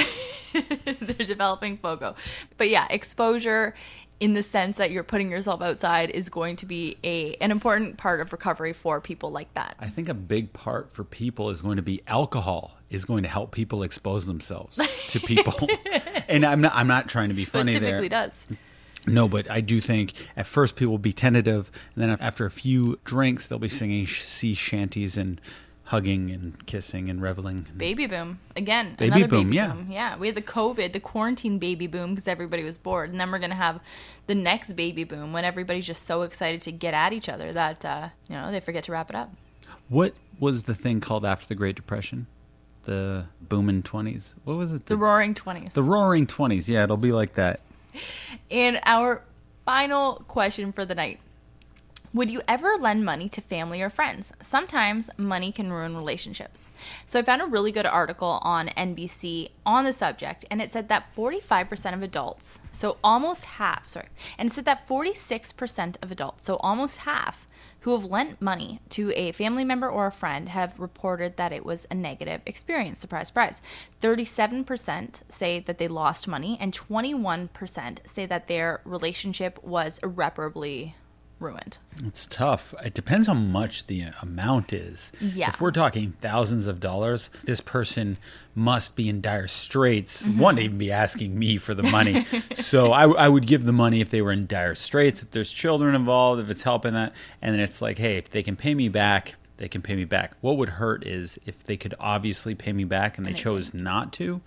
They're developing FOGO. But yeah, exposure in the sense that you're putting yourself outside is going to be a an important part of recovery for people like that.
I think a big part for people is going to be alcohol is going to help people expose themselves to people. and I'm not I'm not trying to be
funny But
funny
typically
there.
does.
No, but I do think at first people will be tentative, and then after a few drinks, they'll be singing sea shanties and hugging and kissing and reveling.
Baby boom. Again,
Baby
another
boom,
baby
yeah.
boom. Yeah. We had the COVID, the quarantine baby boom because everybody was bored. And then we're going to have the next baby boom when everybody's just so excited to get at each other that, uh, you know, they forget to wrap it up.
What was the thing called after the Great Depression? The booming twenties. What was it?
The roaring 20s.
the roaring twenties. Yeah, it'll be like that.
And our final question for the night Would you ever lend money to family or friends? Sometimes money can ruin relationships. So I found a really good article on NBC on the subject, and it said that 45% of adults, so almost half, sorry, and it said that 46% of adults, so almost half, who have lent money to a family member or a friend have reported that it was a negative experience. Surprise, surprise. 37% say that they lost money, and 21% say that their relationship was irreparably ruined.
It's tough. It depends how much the amount is.
Yeah.
If we're talking thousands of dollars, this person must be in dire straits. One, they'd be asking me for the money. so I, I would give the money if they were in dire straits, if there's children involved, if it's helping that. And then it's like, hey, if they can pay me back, they can pay me back. What would hurt is if they could obviously pay me back and
And they
chose not to.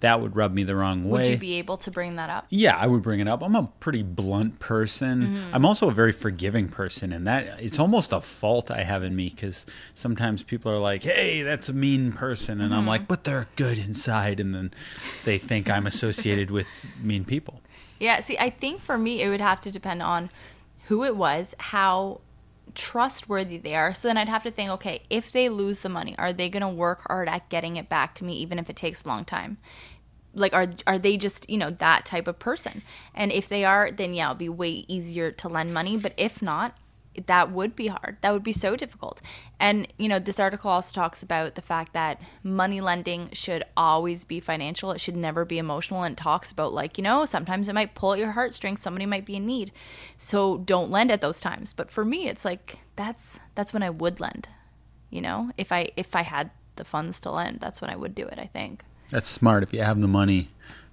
That would rub me the wrong way.
Would you be able to bring that up?
Yeah, I would bring it up. I'm a pretty blunt person.
Mm-hmm.
I'm also a very forgiving person, and that it's almost a fault I have in me because sometimes people are like, "Hey, that's a mean person," and
Mm-hmm.
I'm like, "But they're good inside," and then they think I'm associated with mean people.
Yeah, see, I think for me, it would have to depend on who it was, how trustworthy they are. So then I'd have to think, okay, if they lose the money, are they going to work hard at getting it back to me, even if it takes a long time? Like, are are they just you know that type of person? And if they are, then yeah, it'll be way easier to lend money. But if not, that would be hard. That would be so difficult. And, you know, this article also talks about the fact that money lending should always be financial. It should never be emotional. And talks about, like, you know, sometimes it might pull at your heartstrings. Somebody might be in need. So don't lend at those times. But for me, it's like, that's, that's when I would lend, you know, if I, if I had the funds to lend, that's when I would do it, I think.
That's smart. If you have the money,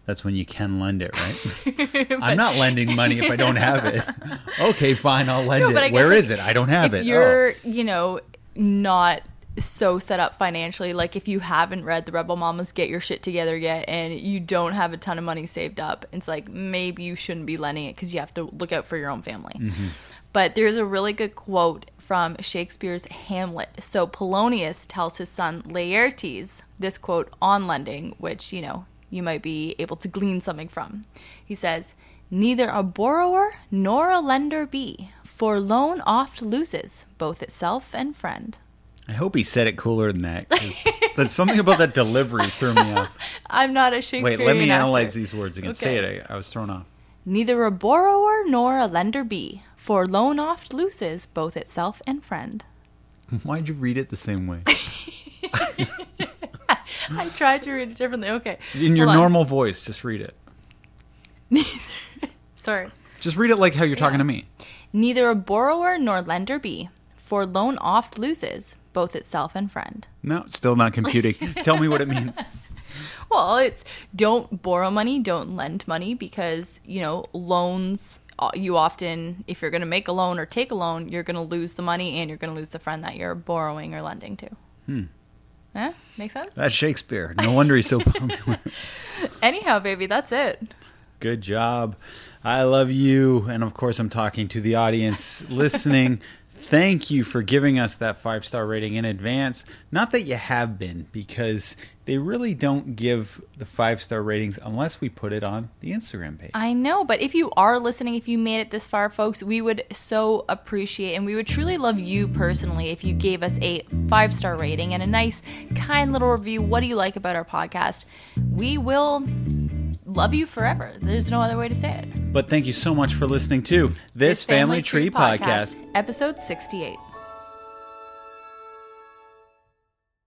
that's when you can lend it, right? I'm not lending money if I don't have it. Okay, fine, I'll lend
No,
it. Where
like,
is it? I don't have
if
it.
you're,
oh.
you know, not so set up financially, like if you haven't read the Rebel Mamas Get Your Shit Together yet and you don't have a ton of money saved up, it's like maybe you shouldn't be lending it because you have to look out for your own family. Mm-hmm. But there's a really good quote from Shakespeare's Hamlet. So Polonius tells his son Laertes this quote on lending, which, you know, you might be able to glean something from. He says, Neither a borrower nor a lender be, for loan oft loses both itself and friend.
I hope he said it cooler than that. There's something about that delivery threw me off.
I'm not a
Wait, let me
actor.
analyze these words again. Say it. I, I was thrown off.
Neither a borrower nor a lender be, For loan oft loses both itself and friend.
Why'd you read it the same way?
I tried to read it differently. Okay.
In your
Hold on.
normal voice, just read it.
Sorry.
Just read it like how you're talking to me.
Neither a borrower nor lender be, for loan oft loses both itself and friend.
No, still not computing. Tell me what it means.
Well, it's don't borrow money, don't lend money because, you know, loans, uh, you often, if you're going to make a loan or take a loan, you're going to lose the money and you're going to lose the friend that you're borrowing or lending to. Hmm. Yeah, make sense?
That's Shakespeare. No wonder he's so popular.
Anyhow, baby, that's it.
Good job. I love you. And of course, I'm talking to the audience listening. Thank you for giving us that five star rating in advance. Not that you have been, because they really don't give the five star ratings unless we put it on the Instagram page.
I know, but if you are listening, if you made it this far, folks, we would so appreciate and we would truly love you personally if you gave us a five star rating and a nice, kind little review. What do you like about our podcast? We will love you forever. There's no other way to say it.
But thank you so much for listening to this, Family, Tree, podcast.
episode 68.